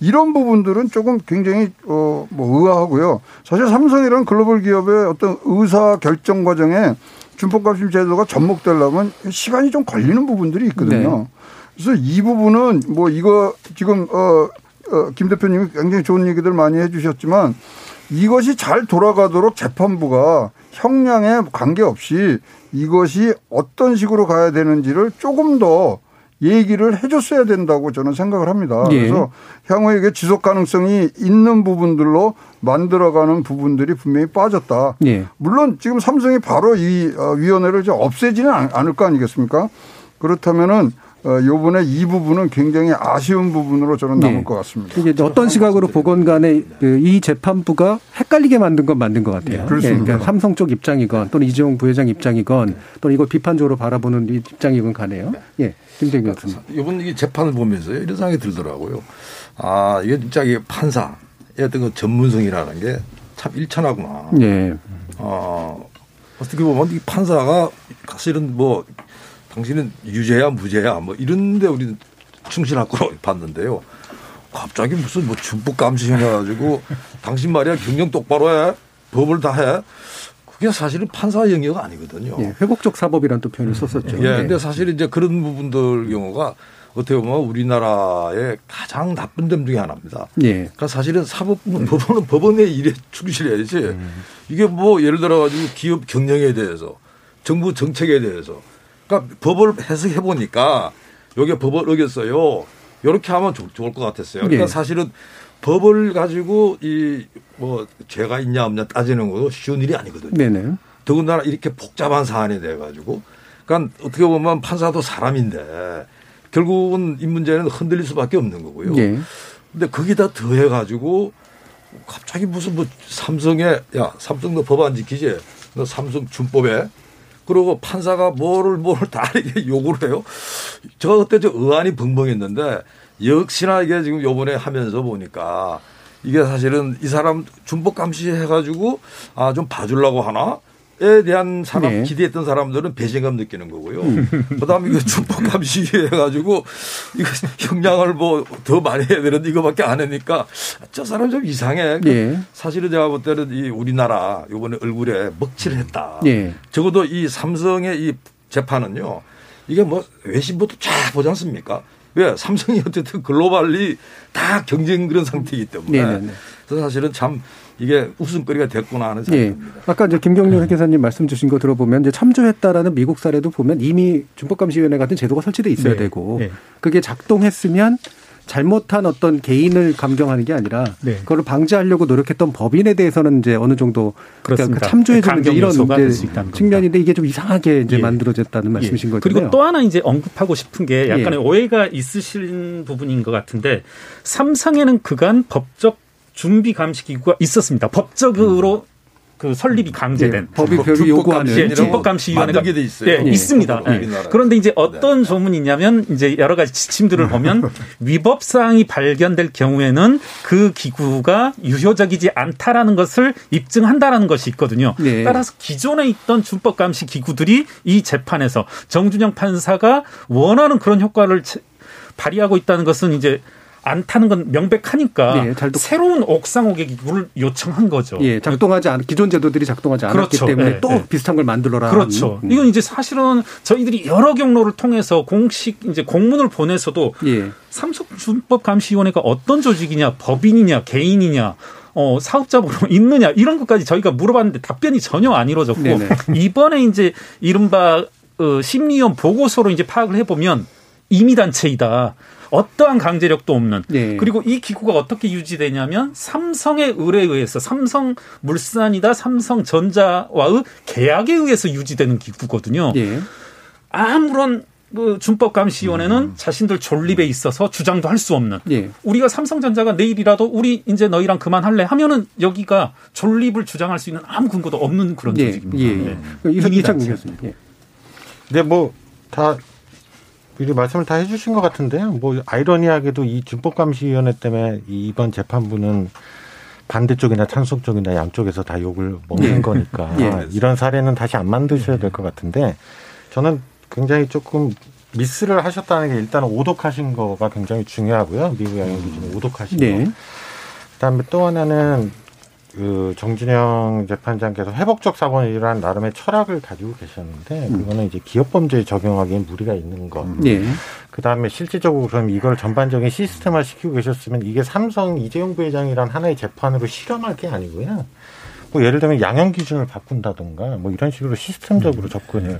이런 부분들은 조금 굉장히 어뭐 의아하고요. 사실 삼성이라는 글로벌 기업의 어떤 의사 결정 과정에 준법감시 제도가 접목되려면 시간이 좀 걸리는 부분들이 있거든요. 네. 그래서 이 부분은 뭐 이거 지금 어, 어, 김 대표님이 굉장히 좋은 얘기들 많이 해주셨지만 이것이 잘 돌아가도록 재판부가 형량에 관계없이 이것이 어떤 식으로 가야 되는지를 조금 더 얘기를 해줬어야 된다고 저는 생각을 합니다. 예. 그래서 향후에 이게 지속 가능성이 있는 부분들로 만들어가는 부분들이 분명히 빠졌다. 예. 물론 지금 삼성이 바로 이 어, 위원회를 이제 없애지는 않- 않을 거 아니겠습니까? 그렇다면은 어, 요번에 이 부분은 굉장히 아쉬운 부분으로 저는 남을 네. 것 같습니다. 이게 어떤 시각으로 보건 간에 그 이 재판부가 헷갈리게 만든 건 만든 것 같아요. 네, 그렇습니다. 예, 그러니까 삼성 쪽 입장이건 또는 이재용 부회장 입장이건 또는 이걸 비판적으로 바라보는 이 입장이건 가네요. 예, 김대기 교수님. 이번 이 재판을 보면서 이런 생각이 들더라고요. 아, 이게 진짜 이게 판사의 어떤 그 전문성이라는 게 참 일천하구나. 예. 어, 어떻게 보면 이 판사가 사실은 뭐 당신은 유죄야 무죄야 뭐 이런데 우리는 충실할 거로 봤는데요. 갑자기 무슨 뭐 준법 감시 해가지고 당신 말이야 경영 똑바로 해 법을 다 해. 그게 사실은 판사 영역 아니거든요. 예, 회복적 사법이라는 또 표현을 썼었죠. 예, 근데 사실 이제 그런 부분들 경우가 어떻게 보면 우리나라의 가장 나쁜 점 중에 하나입니다. 예. 그러니까 사실은 사법부는 법원은 법원의 일에 충실해야지. 이게 뭐 예를 들어 가지고 기업 경영에 대해서 정부 정책에 대해서 그러니까 법을 해석해 보니까 여기에 법을 어겼어요. 이렇게 하면 좋, 좋을 것 같았어요. 그러니까 예. 사실은 법을 가지고 이 뭐 죄가 있냐 없냐 따지는 것도 쉬운 일이 아니거든요. 네네. 더군다나 이렇게 복잡한 사안이 돼 가지고 그러니까 어떻게 보면 판사도 사람인데 결국은 이 문제는 흔들릴 수밖에 없는 거고요. 예. 근데 거기다 더해 가지고 갑자기 무슨 뭐 삼성에 야 삼성 너법안 지키지? 너 삼성 준법에 그리고 판사가 뭐를 뭐를 다 이렇게 요구를 해요. 제가 그때 저 의안이 벙벙했는데 역시나 이게 지금 요번에 하면서 보니까 이게 사실은 이 사람 준법 감시 해가지고 아 좀 봐주려고 하나 에 대한 사람 네. 기대했던 사람들은 배신감 느끼는 거고요. 음. 그다음에 이거 준법 감시 해가지고 이거 형량을 뭐 더 많이 해야 되는데 이거밖에 안 하니까 저 사람 좀 이상해. 예. 사실은 제가 볼 때는 이 우리나라 이번에 얼굴에 먹칠을 했다. 예. 적어도 이 삼성의 이 재판은요. 이게 뭐 외신부터 쫙 보지 않습니까? 왜 삼성이 어쨌든 글로벌리 다 경쟁 그런 상태이기 때문에 네네네. 그래서 사실은 참 이게 웃음거리가 됐구나 하는 생각이 예. 아까 이제 김경률 회계사님 말씀 주신 거 들어보면 이제 참조했다라는 미국 사례도 보면 이미 준법감시위원회 같은 제도가 설치돼 있어야 네. 되고 네. 그게 작동했으면 잘못한 어떤 개인을 감경하는 게 아니라 네. 그걸 방지하려고 노력했던 법인에 대해서는 이제 어느 정도. 그러니까 참조해 주는 이제 강경 이런 요소가 이제. 측면인데 이게 좀 이상하게 이제 예. 만들어졌다는 말씀이신 예. 거잖아요. 그리고 또 하나 이제 언급하고 싶은 게 약간의 예. 오해가 있으신 부분인 것 같은데 삼성에는 그간 법적 준비 감시 기구가 있었습니다. 법적으로 그 설립이 강제된 예, 법이 별이 요구하는 예, 준법 감시 위원회가 만들게 돼 있어요. 예, 예. 있습니다. 예. 그런데 이제 어떤 조문이 있냐면 이제 여러 가지 지침들을 보면 위법 사항이 발견될 경우에는 그 기구가 유효적이지 않다라는 것을 입증한다라는 것이 있거든요. 네. 따라서 기존에 있던 준법 감시 기구들이 이 재판에서 정준영 판사가 원하는 그런 효과를 체- 발휘하고 있다는 것은 이제 않다는 건 명백하니까 네, 잘 듣- 새로운 옥상 기구를 요청한 거죠. 예, 작동하지 않 기존 제도들이 작동하지 않았기 그렇죠. 때문에 예, 또 예. 비슷한 걸 만들어라. 그렇죠. 음. 이건 이제 사실은 저희들이 여러 경로를 통해서 공식 이제 공문을 보내서도 예. 삼성준법 감시위원회가 어떤 조직이냐, 법인이냐, 개인이냐, 어, 사업자로 있느냐 이런 것까지 저희가 물어봤는데 답변이 전혀 안 이루어졌고 네네. 이번에 이제 이른바 어, 심리원 보고서로 이제 파악을 해보면 임의단체이다. 어떠한 강제력도 없는 네. 그리고 이 기구가 어떻게 유지되냐면 삼성의 의뢰에 의해서 삼성 물산이다 삼성전자와의 계약에 의해서 유지되는 기구거든요. 예. 아무런 그 준법 감시위원회는 자신들 존립에 있어서 주장도 할 수 없는. 예. 우리가 삼성전자가 내일이라도 우리 이제 너희랑 그만할래 하면은 여기가 존립을 주장할 수 있는 아무 근거도 없는 그런 예. 조직입니다. 예. 네. 예. 이상 이미 이상 단체. 교수님. 예. 근데 뭐다 미리 말씀을 다 해주신 것 같은데요. 뭐 아이러니하게도 이 준법감시위원회 때문에 이 이번 재판부는 반대쪽이나 찬성 쪽이나 양쪽에서 다 욕을 먹는 예. 거니까 예. 이런 사례는 다시 안 만드셔야 될 것 같은데 저는 굉장히 조금 미스를 하셨다는 게 일단은 오독하신 거가 굉장히 중요하고요. 미국 양형 기준에 오독하신 네. 거. 그다음에 또 하나는 그 정진영 재판장께서 회복적 사본이라는 나름의 철학을 가지고 계셨는데 그거는 이제 기업 범죄에 적용하기엔 무리가 있는 것. 예. 그 다음에 실질적으로 그럼 이걸 전반적인 시스템화 시키고 계셨으면 이게 삼성 이재용 부회장이란 하나의 재판으로 실현할 게 아니고요. 뭐 예를 들면 양형 기준을 바꾼다던가 뭐 이런 식으로 시스템적으로 접근을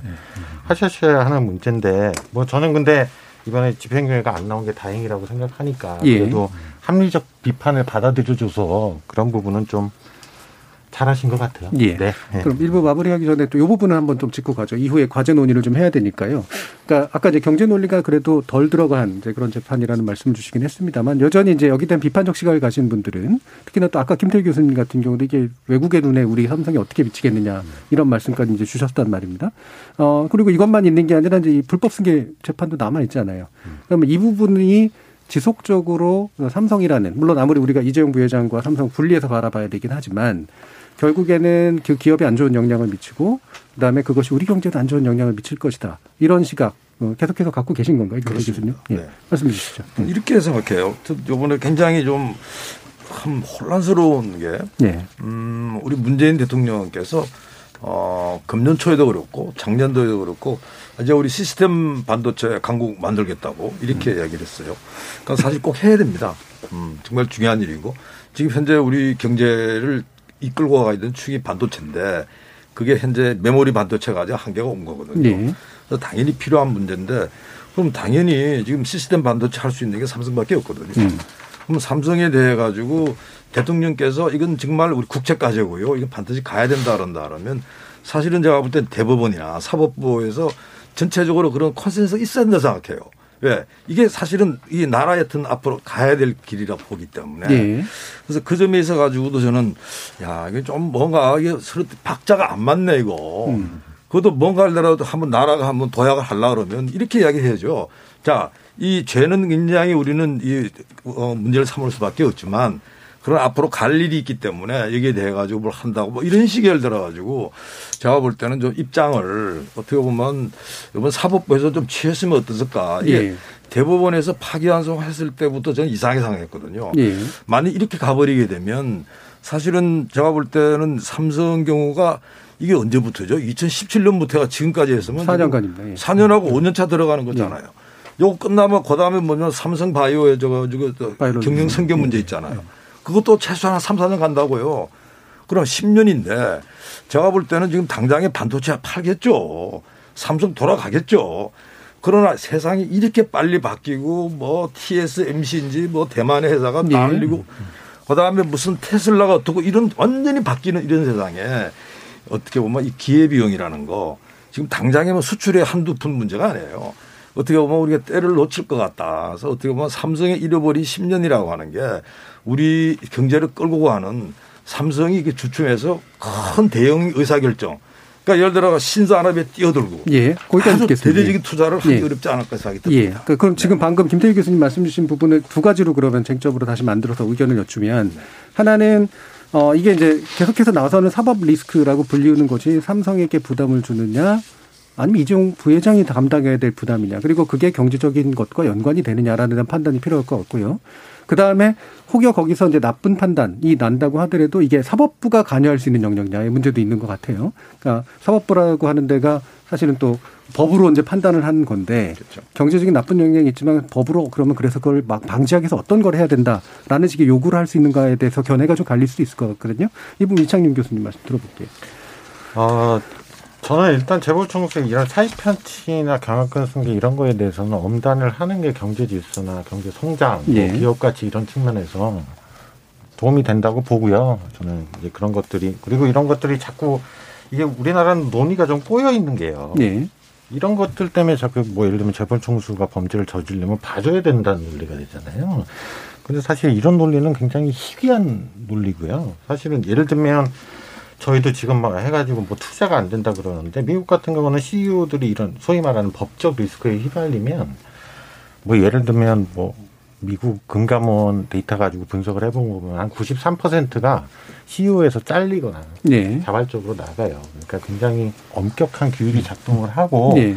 하셨어야 하는 문제인데 뭐 저는 근데 이번에 집행유예가 안 나온 게 다행이라고 생각하니까 예. 그래도 합리적 비판을 받아들여줘서 그런 부분은 좀 잘하신 것 같아요. 예. 네. 네. 그럼 일부 마무리하기 전에 또 이 부분을 한번 좀 짚고 가죠. 이후에 과제 논의를 좀 해야 되니까요. 그러니까 아까 이제 경제 논리가 그래도 덜 들어간 이제 그런 재판이라는 말씀을 주시긴 했습니다만 여전히 이제 여기 대한 비판적 시각을 가진 분들은 특히나 또 아까 김태일 교수님 같은 경우도 이게 외국의 눈에 우리 삼성이 어떻게 비치겠느냐 이런 말씀까지 이제 주셨단 말입니다. 어 그리고 이것만 있는 게 아니라 이제 이 불법 승계 재판도 남아 있잖아요. 그러면 이 부분이 지속적으로 삼성이라는 물론 아무리 우리가 이재용 부회장과 삼성 분리해서 바라봐야 되긴 하지만 결국에는 그 기업에 안 좋은 영향을 미치고 그다음에 그것이 우리 경제에도 안 좋은 영향을 미칠 것이다. 이런 시각 어, 계속해서 갖고 계신 건가요, 교수 교수님? 예. 네. 말씀해 주시죠. 이렇게 생각해요. 요번에 굉장히 좀 참 혼란스러운 게, 네. 음, 우리 문재인 대통령께서 어, 금년 초에도 그렇고 작년도에도 그렇고 이제 우리 시스템 반도체 강국 만들겠다고 이렇게 음. 이야기를 했어요. 그러니까 사실 꼭 해야 됩니다. 음, 정말 중요한 일이고 지금 현재 우리 경제를 이끌고 가야 되는 축이 반도체인데 그게 현재 메모리 반도체가 아직 한계가 온 거거든요. 네. 그래서 당연히 필요한 문제인데 그럼 당연히 지금 시스템 반도체 할 수 있는 게 삼성밖에 없거든요. 음. 그럼 삼성에 대해 가지고 대통령께서 이건 정말 우리 국책 과제고요. 이건 반드시 가야 된다 그런다 그러면 사실은 제가 볼 땐 대법원이나 사법부에서 전체적으로 그런 컨센서스 있어야 된다 생각해요. 왜? 이게 사실은 이 나라의 튼 앞으로 가야 될 길이라 보기 때문에. 네. 그래서 그 점에 있어 가지고도 저는 야, 이게 좀 뭔가 이게 서로 박자가 안 맞네 이거. 음. 그것도 뭔가 하더라도 한번 나라가 한번 도약을 하려 그러면 이렇게 이야기해야죠. 자, 이 죄는 굉장히 우리는 이 어, 문제를 삼을 수밖에 없지만 그런 앞으로 갈 일이 있기 때문에 여기에 대해 가지고 뭘 한다고 뭐 이런 식의 예를 들어 가지고 제가 볼 때는 좀 입장을 어떻게 보면 이번 사법부에서 좀 취했으면 어땠을까. 이게 예. 대법원에서 파기환송 했을 때부터 저는 이상하게 생각했거든요. 예. 만약 이렇게 가버리게 되면 사실은 제가 볼 때는 삼성 경우가 이게 언제부터죠? 2017년부터가 지금까지 했으면 4년간입니다. 예. 4년하고 5년 차 들어가는 거잖아요. 요거 끝나면 그 다음에 뭐냐 삼성 바이오에 저거. 경영 성격 문제 있잖아요. 그것도 최소한 한 3, 4년 간다고요. 그럼 10년인데 제가 볼 때는 지금 당장에 반도체 팔겠죠. 삼성 돌아가겠죠. 그러나 세상이 이렇게 빨리 바뀌고 뭐 TSMC인지 뭐 대만의 회사가 네. 날리고 그다음에 무슨 테슬라가 어떻고 이런 완전히 바뀌는 이런 세상에 어떻게 보면 이 기회비용이라는 거 지금 당장에 뭐 수출의 한두 푼 문제가 아니에요. 어떻게 보면 우리가 때를 놓칠 것 같다. 그래서 어떻게 보면 삼성의 잃어버린 10년이라고 하는 게 우리 경제를 끌고 가는 삼성이 이게 주춤해서 큰 대형 의사결정. 그러니까 예를 들어 신사안압에 뛰어들고 예, 거기까지 듣겠습니다. 대대적인 투자를 하기 예. 어렵지 않을까 생각이 예. 듭니다. 그- 그럼 지금 방금 김태희 교수님 말씀 주신 부분을 두 가지로 그러면 쟁점으로 다시 만들어서 의견을 여쭈면 하나는 어 이게 이제 계속해서 나와서는 사법 리스크라고 불리우는 것이 삼성에게 부담을 주느냐 아니면 이종 부회장이 담당해야 될 부담이냐 그리고 그게 경제적인 것과 연관이 되느냐라는 판단이 필요할 것 같고요. 그 다음에 혹여 거기서 이제 나쁜 판단이 난다고 하더라도 이게 사법부가 관여할 수 있는 영역냐의 문제도 있는 것 같아요. 그러니까 사법부라고 하는 데가 사실은 또 법으로 이제 판단을 하는 건데 그렇죠. 경제적인 나쁜 영향이 있지만 법으로 그러면 그래서 그걸 막 방지하기 위해서 어떤 걸 해야 된다라는 식의 요구를 할 수 있는가에 대해서 견해가 좀 갈릴 수도 있을 것 같거든요. 이 부분 이창용 교수님 말씀 들어볼게요. 어, 저는 일단 재벌총수의 이런 사익 편취나 경영권 승계 이런 거에 대해서는 엄단을 하는 게 경제 질서나 경제 성장, 뭐 예. 기업 가치 이런 측면에서 도움이 된다고 보고요. 저는 이제 그런 것들이 그리고 이런 것들이 자꾸 이게 우리나라는 논의가 좀 꼬여 있는 게요. 예. 이런 것들 때문에 자꾸 뭐 예를 들면 재벌 총수가 범죄를 저지르면 봐줘야 된다는 논리가 되잖아요. 근데 사실 이런 논리는 굉장히 희귀한 논리고요. 사실은 예를 들면 저희도 지금 막 해가지고 뭐 투자가 안 된다 그러는데 미국 같은 경우는 CEO들이 이런 소위 말하는 법적 리스크에 휘말리면 뭐 예를 들면 뭐 미국 금감원 데이터 가지고 분석을 해본 거 보면 한 93%가 CEO에서 잘리거나 예. 자발적으로 나가요. 그러니까 굉장히 엄격한 규율이 작동을 하고 예.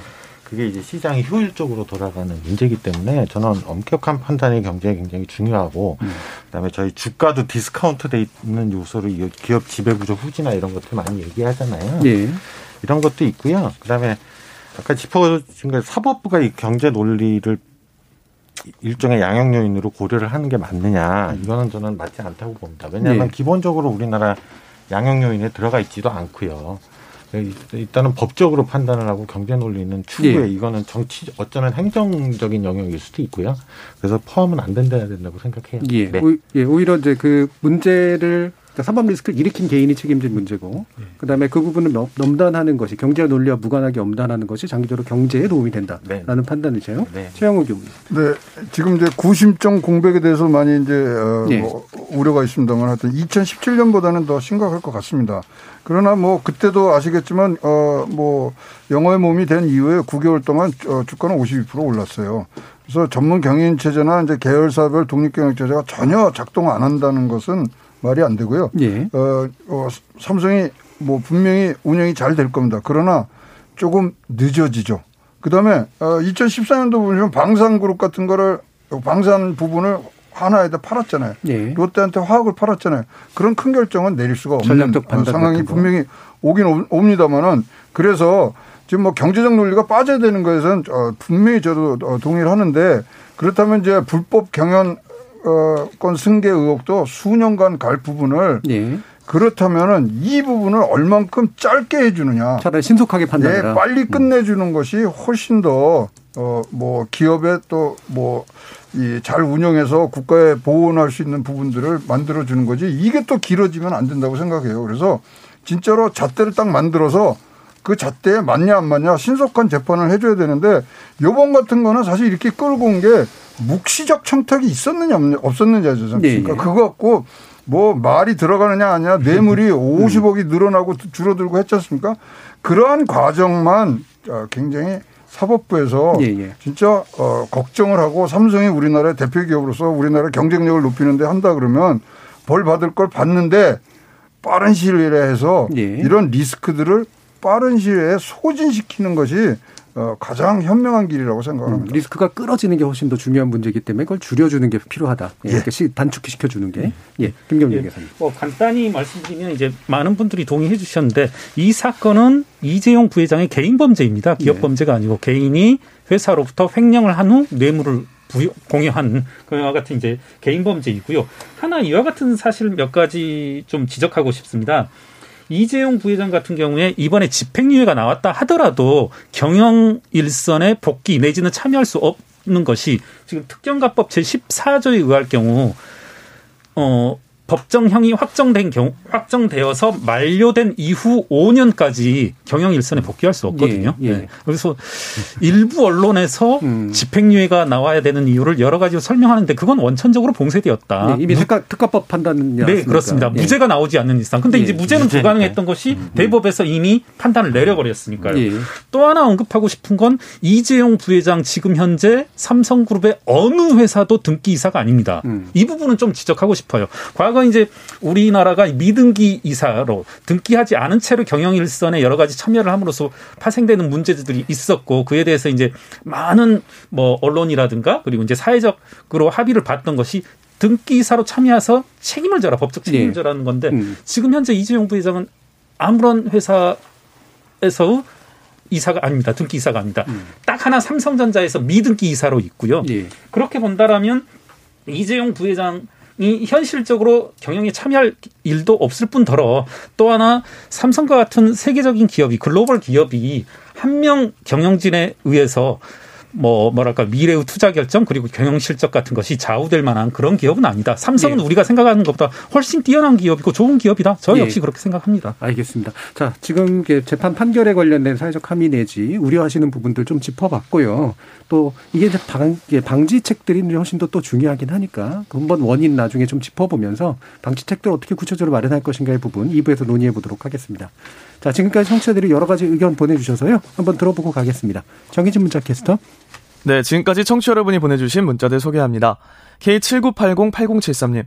그게 이제 시장이 효율적으로 돌아가는 문제이기 때문에 저는 엄격한 판단이 경제에 굉장히 중요하고 음. 그다음에 저희 주가도 디스카운트 돼 있는 요소로 이 기업 지배구조 후지나 이런 것들 많이 얘기하잖아요. 예. 이런 것도 있고요. 그다음에 아까 짚어준 게 사법부가 이 경제 논리를 일종의 양형 요인으로 고려를 하는 게 맞느냐 이거는 저는 맞지 않다고 봅니다. 왜냐하면 네. 기본적으로 우리나라 양형 요인에 들어가 있지도 않고요. 일단은 법적으로 판단을 하고 경제 논리는 추후에 예. 이거는 정치 어쩌면 행정적인 영역일 수도 있고요. 그래서 포함은 안 된다 된다고 생각해요. 예. 네. 오, 예. 오히려 이제 그 문제를 그러니까 사법 리스크를 일으킨 개인이 책임진 문제고, 그다음에 그 부분을 넘- 넘단하는 것이 경제 논리와 무관하게 엄단하는 것이 장기적으로 경제에 도움이 된다라는 판단이세요. 네. 최영호 교수님. 네, 지금 이제 구심점 공백에 대해서 많이 이제 어, 예. 뭐 우려가 있습니다만 하여튼 2017년보다는 더 심각할 것 같습니다. 그러나 뭐 그때도 아시겠지만 어 뭐 영어의 몸이 된 이후에 9개월 동안 어, 주가는 52% 올랐어요. 그래서 전문 경영 체제나 이제 계열사별 독립 경영 체제가 전혀 작동 안 한다는 것은 말이 안 되고요. 예. 어, 어, 삼성이 뭐 분명히 운영이 잘 될 겁니다. 그러나 조금 늦어지죠. 그 다음에 어, 2014년도 보면 방산그룹 같은 거를 방산 부분을 하나에다 팔았잖아요. 예. 롯데한테 화학을 팔았잖아요. 그런 큰 결정은 내릴 수가 없는 전략적 어, 판단 상황이. 분명히 오긴 오- 옵니다만은 그래서 지금 뭐 경제적 논리가 빠져야 되는 거에선 어, 분명히 저도 어, 동의를 하는데 그렇다면 이제 불법 경영 어, 건 승계 의혹도 수년간 갈 부분을 예. 그렇다면은 이 부분을 얼만큼 짧게 해주느냐. 차라리 신속하게 판단해라. 예, 빨리 끝내주는 것이 훨씬 더, 어, 뭐, 기업에 또 뭐, 이 잘 운영해서 국가에 보온할 수 있는 부분들을 만들어 주는 거지 이게 또 길어지면 안 된다고 생각해요. 그래서 진짜로 잣대를 딱 만들어서 그 잣대에 맞냐 안 맞냐 신속한 재판을 해줘야 되는데 요번 같은 거는 사실 이렇게 끌고 온 게 묵시적 청탁이 있었느냐 없었느냐죠. 네, 그러니까 예. 그거 갖고 뭐 말이 들어가느냐 아니냐 뇌물이 50억이 늘어나고 줄어들고 했지 않습니까? 그러한 과정만 어, 굉장히 사법부에서 예, 예. 진짜 어, 걱정을 하고 삼성이 우리나라의 대표 기업으로서 우리나라 경쟁력을 높이는데 한다 그러면 벌 받을 걸 받는데 빠른 시일 내에 해서 예. 이런 리스크들을 빠른 시일에 소진시키는 것이 어, 가장 현명한 길이라고 생각합니다. 음, 리스크가 끌어지는 게 훨씬 더 중요한 문제이기 때문에 그걸 줄여주는 게 필요하다. 예, 이렇게 시- 단축 시켜주는 게. 예, 김경민 예, 기사님. 뭐 간단히 말씀드리면 이제 많은 분들이 동의해 주셨는데 이 사건은 이재용 부회장의 개인 범죄입니다. 기업 네. 범죄가 아니고 개인이 회사로부터 횡령을 한 후 뇌물을 부여, 공유한 그와 같은 이제 개인 범죄이고요. 하나 이와 같은 사실 몇 가지 좀 지적하고 싶습니다. 이재용 부회장 같은 경우에 이번에 집행유예가 나왔다 하더라도 경영 일선에 복귀 내지는 참여할 수 없는 것이 지금 특경가법 제 14조에 의할 경우 어, 법정형이 확정된 경우 확정되어서 만료된 이후 5년까지 경영 일선에 복귀할 수 없거든요. 예, 예. 네. 그래서 일부 언론에서 음. 집행유예가 나와야 되는 이유를 여러 가지로 설명하는데 그건 원천적으로 봉쇄되었다. 네, 이미 특가, 특가법 판단이 아, 네, 그렇습니다. 예. 무죄가 나오지 않는 이상. 근데 예, 이제 무죄는 무죄니까. 불가능했던 것이 대법에서 이미 판단을 내려버렸으니까요. 예. 또 하나 언급하고 싶은 건 이재용 부회장 지금 현재 삼성그룹의 어느 회사도 등기 이사가 아닙니다. 음. 이 부분은 좀 지적하고 싶어요. 과거 이제 우리나라가 미등기 이사로 등기하지 않은 채로 경영 일선에 여러 가지 참여를 함으로써 파생되는 문제들이 있었고 그에 대해서 이제 많은 뭐 언론이라든가 그리고 이제 사회적으로 합의를 봤던 것이 등기이사로 참여해서 책임을 져라 법적 책임을 예. 져라는 건데 음. 지금 현재 이재용 부회장은 아무런 회사에서 이사가 아닙니다. 등기 이사가 아닙니다. 딱 하나 삼성전자에서 미등기 이사로 있고요. 예. 그렇게 본다라면 이재용 부회장 이 현실적으로 경영에 참여할 일도 없을 뿐더러 또 하나 삼성과 같은 세계적인 기업이 글로벌 기업이 한 명 경영진에 의해서 뭐 뭐랄까 미래의 투자 결정 그리고 경영 실적 같은 것이 좌우될 만한 그런 기업은 아니다. 삼성은 예. 우리가 생각하는 것보다 훨씬 뛰어난 기업이고 좋은 기업이다. 저 예. 역시 그렇게 생각합니다. 알겠습니다. 자, 지금 재판 판결에 관련된 사회적 함의 내지 우려하시는 부분들 좀 짚어봤고요. 또 이게 방, 방지책들이 훨씬 더 또 중요하긴 하니까 한번 원인 나중에 좀 짚어보면서 방지책들 어떻게 구체적으로 마련할 것인가의 부분 2부에서 논의해 보도록 하겠습니다. 자, 지금까지 청취자들이 여러 가지 의견 보내주셔서요. 한번 들어보고 가겠습니다. 정희진 문자 캐스터. 네, 지금까지 청취자 여러분이 보내주신 문자들 소개합니다. K79808073님.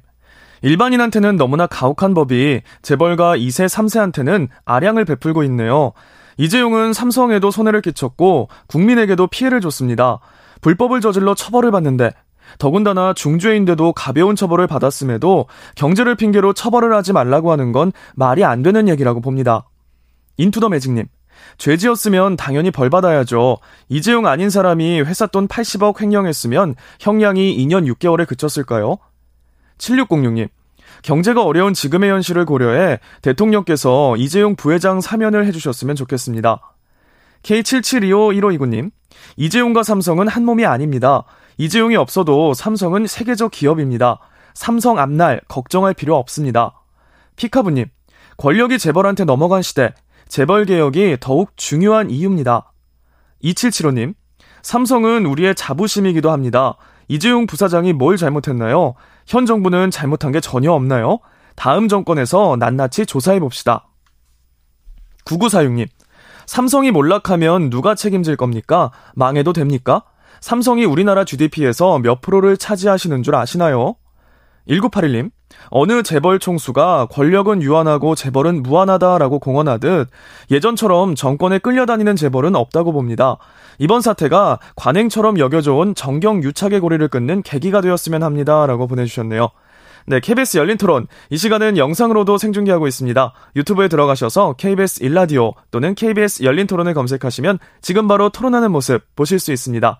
일반인한테는 너무나 가혹한 법이 재벌가 2세, 3세한테는 아량을 베풀고 있네요. 이재용은 삼성에도 손해를 끼쳤고 국민에게도 피해를 줬습니다. 불법을 저질러 처벌을 받는데 더군다나 중죄인데도 가벼운 처벌을 받았음에도 경제를 핑계로 처벌을 하지 말라고 하는 건 말이 안 되는 얘기라고 봅니다. 인투더 매직님. 죄 지었으면 당연히 벌 받아야죠. 이재용 아닌 사람이 회사 돈 80억 횡령했으면 형량이 2년 6개월에 그쳤을까요? 7606님. 경제가 어려운 지금의 현실을 고려해 대통령께서 이재용 부회장 사면을 해주셨으면 좋겠습니다. K77251529님. 이재용과 삼성은 한 몸이 아닙니다. 이재용이 없어도 삼성은 세계적 기업입니다. 삼성 앞날 걱정할 필요 없습니다. 피카부님. 권력이 재벌한테 넘어간 시대. 재벌 개혁이 더욱 중요한 이유입니다. 2775님. 삼성은 우리의 자부심이기도 합니다. 이재용 부사장이 뭘 잘못했나요? 현 정부는 잘못한 게 전혀 없나요? 다음 정권에서 낱낱이 조사해 봅시다. 9946님. 삼성이 몰락하면 누가 책임질 겁니까? 망해도 됩니까? 삼성이 우리나라 GDP에서 몇 프로를 차지하시는 줄 아시나요? 1981님. 어느 재벌 총수가 권력은 유한하고 재벌은 무한하다라고 공언하듯 예전처럼 정권에 끌려다니는 재벌은 없다고 봅니다. 이번 사태가 관행처럼 여겨져온 정경 유착의 고리를 끊는 계기가 되었으면 합니다라고 보내주셨네요. 네, KBS 열린 토론. 이 시간은 영상으로도 생중계하고 있습니다. 유튜브에 들어가셔서 KBS 일라디오 또는 KBS 열린 토론을 검색하시면 지금 바로 토론하는 모습 보실 수 있습니다.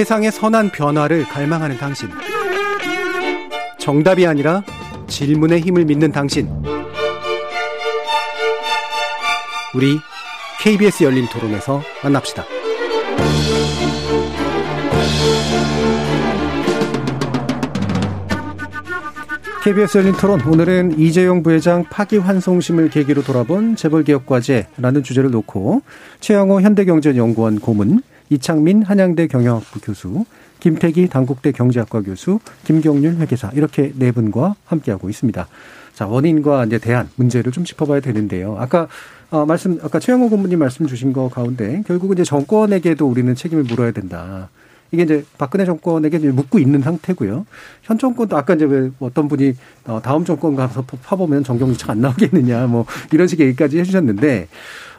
세상의 선한 변화를 갈망하는 당신. 정답이 아니라 질문의 힘을 믿는 당신. 우리 KBS 열린 토론에서 만납시다. KBS 열린 토론 오늘은 이재용 부회장 파기환송심을 계기로 돌아본 재벌개혁과제라는 주제를 놓고 최영호 현대경제연구원 고문, 이창민 한양대 경영학부 교수, 김태기 당국대 경제학과 교수, 김경률 회계사 이렇게 네 분과 함께하고 있습니다. 자 원인과 이제 대안 문제를 좀 짚어봐야 되는데요. 아까 어, 말씀 아까 최영호 고문님 말씀 주신 거 가운데 결국은 이제 정권에게도 우리는 책임을 물어야 된다. 이게 이제 박근혜 정권에게 이제 묻고 있는 상태고요. 현 정권도 아까 이제 왜 어떤 분이 어, 다음 정권 가서 파보면 정경유착 안 나오겠느냐 뭐 이런 식의 얘기까지 해주셨는데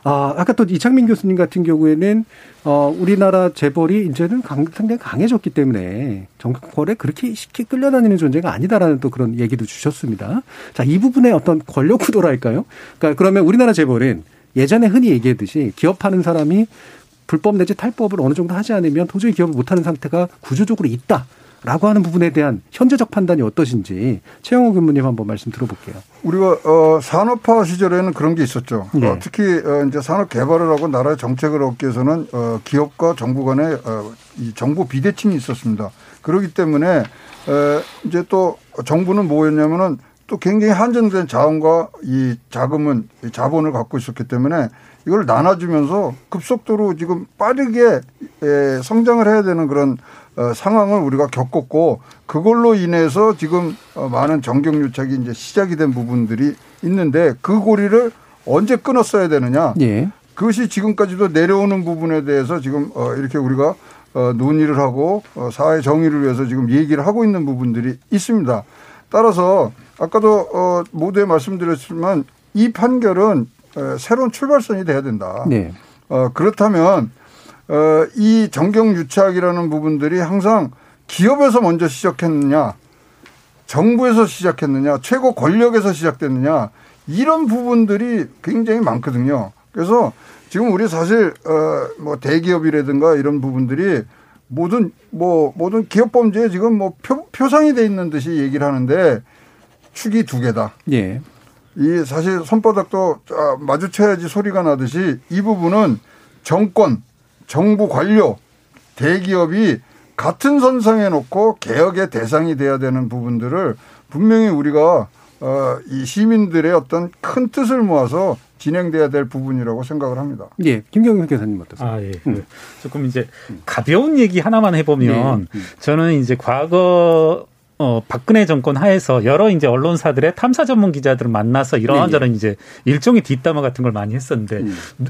아, 아까 또 이창민 교수님 같은 경우에는 어, 우리나라 재벌이 이제는 강, 상당히 강해졌기 때문에 정권에 그렇게 쉽게 끌려다니는 존재가 아니다라는 또 그런 얘기도 주셨습니다. 자, 이 부분에 어떤 권력 구도랄까요? 그러니까 그러면 우리나라 재벌은 예전에 흔히 얘기했듯이 기업하는 사람이 불법 내지 탈법을 어느 정도 하지 않으면 도저히 기업을 못하는 상태가 구조적으로 있다. 라고 하는 부분에 대한 현재적 판단이 어떠신지 최영호 교무님 한번 말씀 들어볼게요. 우리가 어, 산업화 시절에는 그런 게 있었죠. 네. 어, 특히 어, 이제 산업 개발을 하고 나라의 정책을 얻기 위해서는 어, 기업과 정부 간의 어, 이 정부 비대칭이 있었습니다. 그렇기 때문에 에, 이제 또 정부는 뭐였냐면은 또 굉장히 한정된 자원과 이 자금은 이 자본을 갖고 있었기 때문에 이걸 나눠주면서 급속도로 지금 빠르게 에, 성장을 해야 되는 그런 어, 상황을 우리가 겪었고 그걸로 인해서 지금 어, 많은 정경 유착이 이제 시작이 된 부분들이 있는데 그 고리를 언제 끊었어야 되느냐. 예. 그것이 지금까지도 내려오는 부분에 대해서 지금 어, 이렇게 우리가 어, 논의를 하고 어, 사회 정의를 위해서 지금 얘기를 하고 있는 부분들이 있습니다. 따라서 아까도 어, 모두에 말씀드렸지만 이 판결은 어, 새로운 출발선이 돼야 된다. 네. 어, 그렇다면 어, 이 정경 유착이라는 부분들이 항상 기업에서 먼저 시작했느냐, 정부에서 시작했느냐, 최고 권력에서 시작됐느냐 이런 부분들이 굉장히 많거든요. 그래서 지금 우리 사실 어뭐 대기업이라든가 이런 부분들이 모든 뭐 모든 기업 범죄에 지금 뭐 표, 표상이 돼 있는 듯이 얘기를 하는데 축이 두 개다. 예. 이 사실 손바닥도 아, 마주쳐야지 소리가 나듯이 이 부분은 정권, 정부 관료, 대기업이 같은 선상에 놓고 개혁의 대상이 돼야 되는 부분들을 분명히 우리가 어, 이 시민들의 어떤 큰 뜻을 모아서 진행돼야 될 부분이라고 생각을 합니다. 예, 김경윤 교사님 어떠세요? 아, 예. 그 조금 이제 가벼운 얘기 하나만 해보면 네. 저는 이제 과거 어, 박근혜 정권 하에서 여러 이제 언론사들의 탐사 전문 기자들을 만나서 이런저런 이제 일종의 뒷담화 같은 걸 많이 했었는데,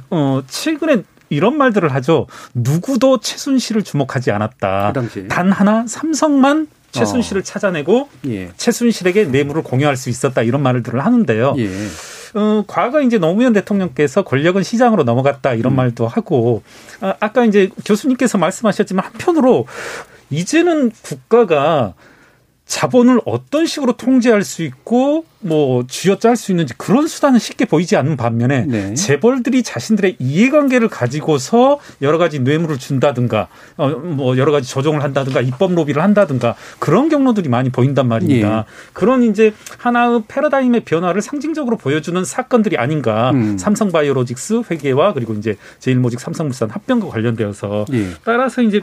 어, 최근에 이런 말들을 하죠. 누구도 최순실을 주목하지 않았다. 그. 단 하나 삼성만 최순실을 어. 찾아내고 예. 최순실에게 뇌물을 공유할 수 있었다 이런 말들을 하는데요. 예. 어, 과거 이제 노무현 대통령께서 권력은 시장으로 넘어갔다 이런 말도 하고 아, 아까 이제 교수님께서 말씀하셨지만 한편으로 이제는 국가가 자본을 어떤 식으로 통제할 수 있고 뭐 쥐어짤 수 있는지 그런 수단은 쉽게 보이지 않는 반면에 네. 재벌들이 자신들의 이해관계를 가지고서 여러 가지 뇌물을 준다든가 어, 뭐 여러 가지 조정을 한다든가 입법 로비를 한다든가 그런 경로들이 많이 보인단 말입니다. 예. 그런 이제 하나의 패러다임의 변화를 상징적으로 보여주는 사건들이 아닌가. 음. 삼성바이오로직스 회계와 그리고 이제 제일모직 삼성물산 합병과 관련되어서 예. 따라서 이제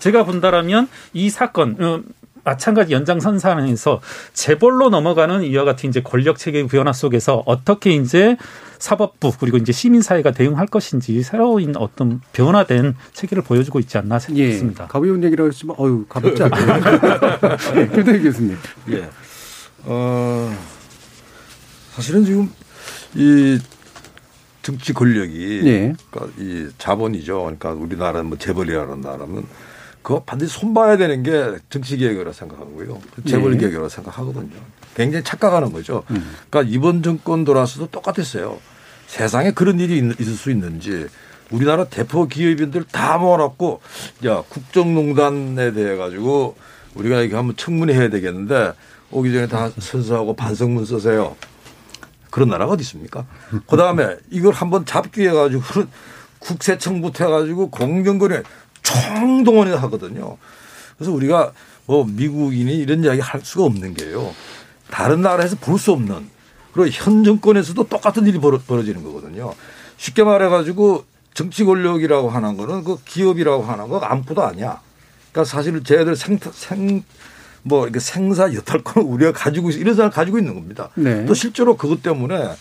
제가 본다라면 이 사건 어, 마찬가지 연장선상에서 재벌로 넘어가는 이와 같은 이제 권력 체계 변화 속에서 어떻게 이제 사법부 그리고 이제 시민사회가 대응할 것인지 새로운 어떤 변화된 체계를 보여주고 있지 않나 예. 생각했습니다. 가벼운 얘기라고 했지만, 어유 가볍지 않네요. 예, 김태희 교수님. 예. 어, 사실은 지금 이 정치 권력이 예. 그러니까 이 자본이죠. 그러니까 우리나라 뭐 재벌이라는 나라는 그거 반드시 손봐야 되는 게 정치 개혁이라고 생각하고요. 재벌 예. 개혁이라고 생각하거든요. 굉장히 착각하는 거죠. 음. 그러니까 이번 정권 돌아서도 똑같았어요. 세상에 그런 일이 있- 있을 수 있는지 우리나라 대표 기업인들 다 모아놓고 야 국정농단에 대해 가지고 우리가 이거 한번 청문회 해야 되겠는데 오기 전에 다 선서하고 반성문 쓰세요. 그런 나라가 어디 있습니까? 그 다음에 이걸 한번 잡기 위해 가지고 국세청부터 해가지고 공정거래 총동원해 하거든요. 그래서 우리가 뭐 미국인이 이런 이야기 할 수가 없는 게요. 다른 나라에서 볼 수 없는 그리고 현 정권에서도 똑같은 일이 벌어, 벌어지는 거거든요. 쉽게 말해 가지고 정치 권력이라고 하는 거는 그 기업이라고 하는 거 아무것도 아니야. 그러니까 사실 쟤들 생, 생, 뭐 이렇게 생사 여탈 건 우리가 가지고 있어 이런 생각을 가지고 있는 겁니다. 네. 또 실제로 그것 때문에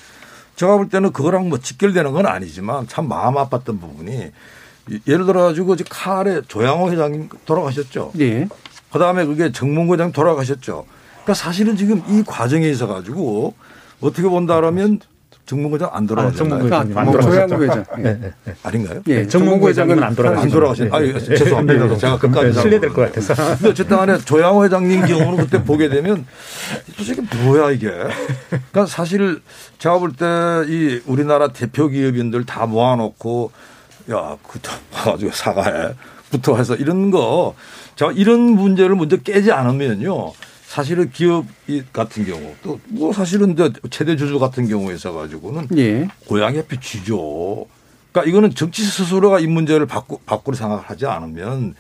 제가 볼 때는 그거랑 뭐 직결되는 건 아니지만 참 마음 아팠던 부분이 예를 들어 가지고 칼에 조양호 회장님 돌아가셨죠. 예. 그 다음에 그게 정몽구 회장 돌아가셨죠. 그러니까 사실은 지금 이 과정에 있어 가지고 어떻게 본다라면 정몽구 회장 안 돌아가셨나요? 정몽구 회장님 안 돌아가셨죠. 조양구 회장. 예. 네, 네, 네. 아닌가요? 예, 정몽구 회장은 안 돌아가셨죠. 안 돌아가셨. 아니 네. 죄송합니다. 네. 제가 끝까지 실례될 것 같아서. 근데 어쨌든 간에 조양호 회장님 경우는 그때 보게 되면 솔직히 뭐야 이게. 그러니까 사실 제가 볼 때 이 우리나라 대표 기업인들 다 모아놓고 야 그부터 와가지고 사과해 부터 해서 이런 거 제가 이런 문제를 먼저 깨지 않으면요. 사실은 기업 같은 경우 또 뭐 사실은 이제 최대 주주 같은 경우에 있어 가지고는 예. 고양이 앞에 쥐죠. 그러니까 이거는 정치 스스로가 이 문제를 바꾸, 바꾸려 생각하지 않으면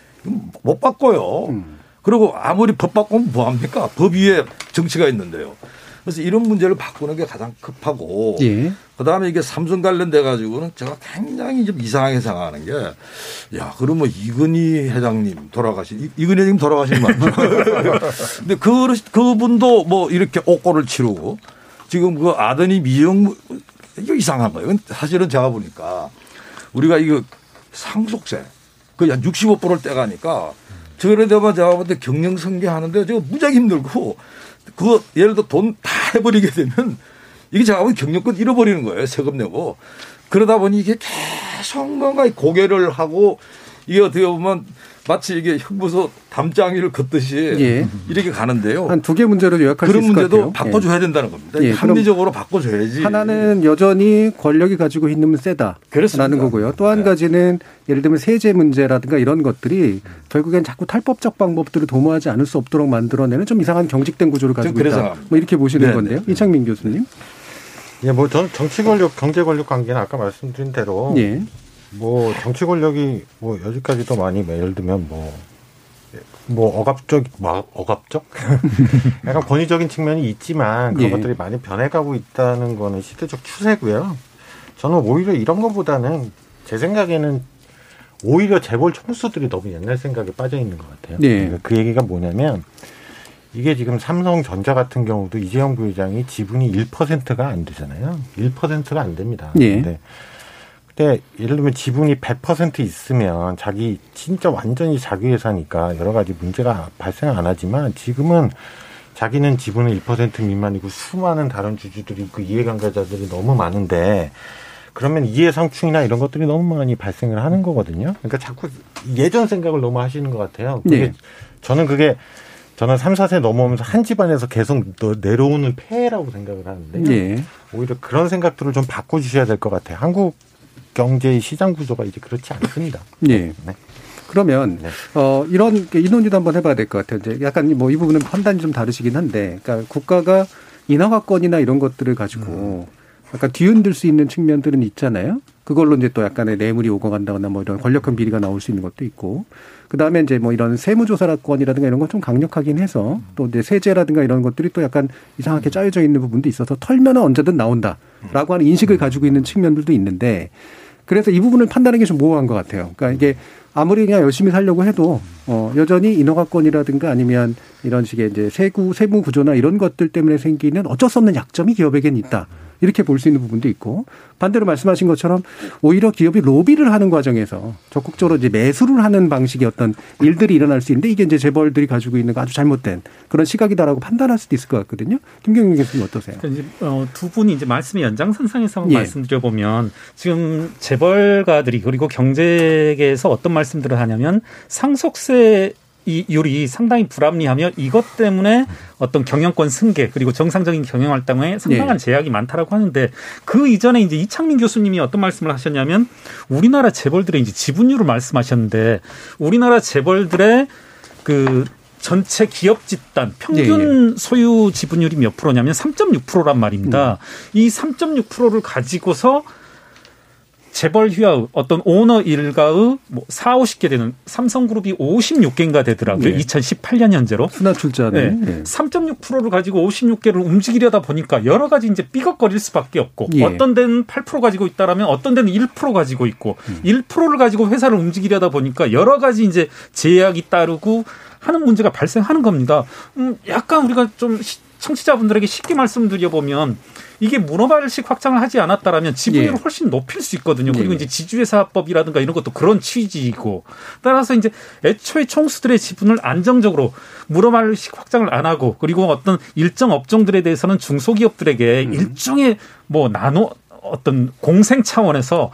못 바꿔요. 그리고 아무리 법 바꾸면 뭐합니까? 법 위에 정치가 있는데요. 그래서 이런 문제를 바꾸는 게 가장 급하고 예. 그다음에 이게 삼성 관련돼 가지고는 제가 굉장히 좀 이상하게 생각하는 게 야, 그러면 이건희 회장님 돌아가신 이- 이건희 회장님 돌아가신 거 맞죠? 근데 그 그분도 뭐 이렇게 옥고를 치르고 지금 그 아드님 미영 이거 이상한 거예요. 사실은 제가 보니까 우리가 이거 상속세 그한 65%를 떼가니까 저래 되면 제가 볼때 경영 승계하는데 저거 무지하게 힘들고 그거 예를 들어 돈 다 해버리게 되면 이게 제가 보면 경영권 잃어버리는 거예요. 세금 내고. 그러다 보니 이게 계속 뭔가 고개를 하고 이게 어떻게 보면 마치 이게 형부소 담장이를 걷듯이 예. 이렇게 가는데요. 한 두 개 문제로 요약할 수 그런 있을 것 문제도 같아요. 바꿔줘야 된다는 겁니다. 예, 합리적으로 바꿔줘야지. 하나는 여전히 권력이 가지고 있는 세다 라는 그렇습니다. 거고요. 또한 네. 가지는 예를 들면 세제 문제라든가 이런 것들이 결국엔 자꾸 탈법적 방법들을 도모하지 않을 수 없도록 만들어내는 좀 이상한 경직된 구조를 가지고 그래서 있다. 뭐 이렇게 보시는 네, 건데요. 네. 이창민 교수님. 예, 뭐 저는 정치 권력, 경제 권력 관계는 아까 말씀드린 대로 예. 뭐 정치 권력이 뭐 여기까지 도 많이 뭐 예를 들면 뭐. 뭐 억압적, 뭐 억압적? 약간 권위적인 측면이 있지만 그런 예. 것들이 많이 변해가고 있다는 거는 시대적 추세고요. 저는 오히려 이런 것보다는 제 생각에는 오히려 재벌 총수들이 너무 옛날 생각에 빠져 있는 것 같아요. 네. 그러니까 그 얘기가 뭐냐면 이게 지금 삼성전자 같은 경우도 이재용 부회장이 지분이 1%가 안 되잖아요. 1%가 안 됩니다. 예. 근데 근데 예를 들면 지분이 100% 있으면 자기 진짜 완전히 자기 회사니까 여러 가지 문제가 발생 안 하지만 지금은 자기는 지분은 1% 미만이고 수많은 다른 주주들이 그 이해관계자들이 너무 많은데 그러면 이해상충이나 이런 것들이 너무 많이 발생을 하는 거거든요. 그러니까 자꾸 예전 생각을 너무 하시는 것 같아요. 그게 네. 저는 그게 저는 3, 4세 넘어오면서 한 집안에서 계속 너- 내려오는 폐해라고 생각을 하는데요. 예. 오히려 그런 생각들을 좀 바꿔주셔야 될 것 같아요. 한국 경제의 시장 구조가 이제 그렇지 않습니다. 예. 네. 그러면 네. 어 이런 게 인원유도 한번 해봐야 될 것 같아요. 이제 약간 뭐 이 부분은 판단이 좀 다르시긴 한데, 그러니까 국가가 인허가권이나 이런 것들을 가지고 약간 뒤흔들 수 있는 측면들은 있잖아요. 그걸로 이제 또 약간의 뇌물이 오고 간다거나 뭐 이런 권력형 비리가 나올 수 있는 것도 있고, 그 다음에 이제 뭐 이런 세무조사권이라든가 이런 건 좀 강력하긴 해서 또 이제 세제라든가 이런 것들이 또 약간 이상하게 짜여져 있는 부분도 있어서 털면은 언제든 나온다라고 하는 인식을 가지고 있는 측면들도 있는데 그래서 이 부분을 판단하는 게 좀 모호한 것 같아요. 그러니까 이게 아무리 그냥 열심히 살려고 해도 어 여전히 인허가권이라든가 아니면 이런 식의 이제 세구 세무 구조나 이런 것들 때문에 생기는 어쩔 수 없는 약점이 기업에겐 있다. 이렇게 볼 수 있는 부분도 있고 반대로 말씀하신 것처럼 오히려 기업이 로비를 하는 과정에서 적극적으로 이제 매수를 하는 방식의 어떤 일들이 일어날 수 있는데 이게 이제 재벌들이 가지고 있는 아주 잘못된 그런 시각이다라고 판단할 수도 있을 것 같거든요. 김경민 교수님 어떠세요? 그러니까 이제 어, 두 분이 이제 말씀의 연장선상에서 한번 예. 말씀드려 보면 지금 재벌가들이 그리고 경제계에서 어떤 말씀들을 하냐면 상속세 이 율이 상당히 불합리하며 이것 때문에 어떤 경영권 승계 그리고 정상적인 경영 활동에 상당한 예. 제약이 많다라고 하는데 그 이전에 이제 이창민 교수님이 어떤 말씀을 하셨냐면 우리나라 재벌들의 이제 지분율을 말씀하셨는데 우리나라 재벌들의 그 전체 기업 집단 평균 소유 지분율이 몇 프로냐면 3.6%란 말입니다. 이 3.6%를 가지고서 재벌 휘하의 어떤 오너 일가의 뭐 4, 50개 되는 삼성그룹이 56개인가 되더라고요. 네. 2018년 현재로. 순환 출자네. 네. 3.6%를 가지고 56개를 움직이려다 보니까 여러 가지 이제 삐걱거릴 수밖에 없고 예. 어떤 데는 8% 가지고 있다라면 어떤 데는 1% 가지고 있고 음. 1%를 가지고 회사를 움직이려다 보니까 여러 가지 이제 제약이 따르고 하는 문제가 발생하는 겁니다. 음, 약간 우리가 좀 시- 청취자분들에게 쉽게 말씀드려 보면 이게 문어발식 확장을 하지 않았다라면 지분율을 예. 훨씬 높일 수 있거든요. 그리고 예. 이제 지주회사법이라든가 이런 것도 그런 취지이고 따라서 이제 애초에 총수들의 지분을 안정적으로 문어발식 확장을 안 하고 그리고 어떤 일정 업종들에 대해서는 중소기업들에게 음. 일종의 뭐 나노 어떤 공생 차원에서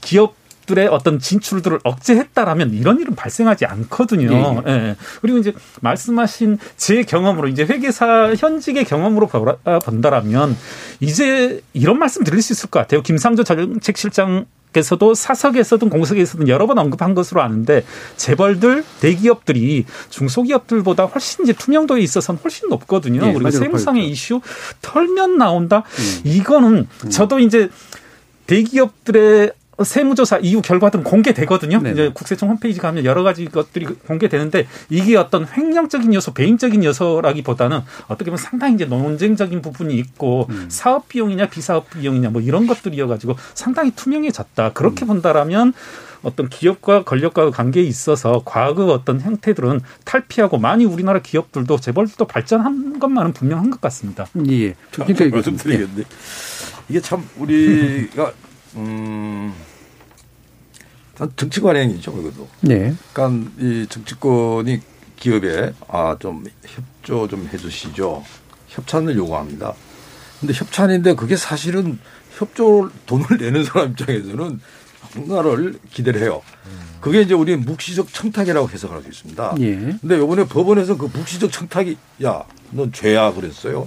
기업 들의 어떤 진출들을 억제했다라면 이런 일은 발생하지 않거든요. 예. 예. 그리고 이제 말씀하신 제 경험으로 이제 회계사 현직의 경험으로 본다라면 이제 이런 말씀 드릴 수 있을 것 같아요. 김상조 정책실장 께서도 사석에서든 공석에서든 여러 번 언급한 것으로 아는데 재벌들 대기업들이 중소기업들보다 훨씬 이제 투명도에 있어서는 훨씬 높거든요. 예, 그리고. 세무상의 이슈 털면 나온다. 음. 이거는 저도 이제 대기업들의 세무조사 이후 결과들은 공개되거든요. 네네. 이제 국세청 홈페이지 가면 여러 가지 것들이 공개되는데 이게 어떤 횡령적인 요소, 배임적인 요소라기보다는 어떻게 보면 상당히 이제 논쟁적인 부분이 있고 음. 사업 비용이냐 비사업 비용이냐 뭐 이런 것들이어 가지고 상당히 투명해졌다. 그렇게 음. 본다라면 어떤 기업과 권력과의 관계에 있어서 과거의 어떤 형태들은 탈피하고 많이 우리나라 기업들도 재벌들도 발전한 것만은 분명한 것 같습니다. 예. 그러니까 이거 좀- 말씀드리겠는데 이게 참 우리가 음. 단 정치 관행이죠, 그것도. 네. 그러니까 이 정치권이 기업에 아 좀 협조 좀 해주시죠. 협찬을 요구합니다. 근데 협찬인데 그게 사실은 협조 돈을 내는 사람 입장에서는 뭔가를 기대를 해요. 그게 이제 우리 묵시적 청탁이라고 해석할 수 있습니다. 예. 근데 요번에 법원에서 그 묵시적 청탁이 야, 넌 죄야 그랬어요.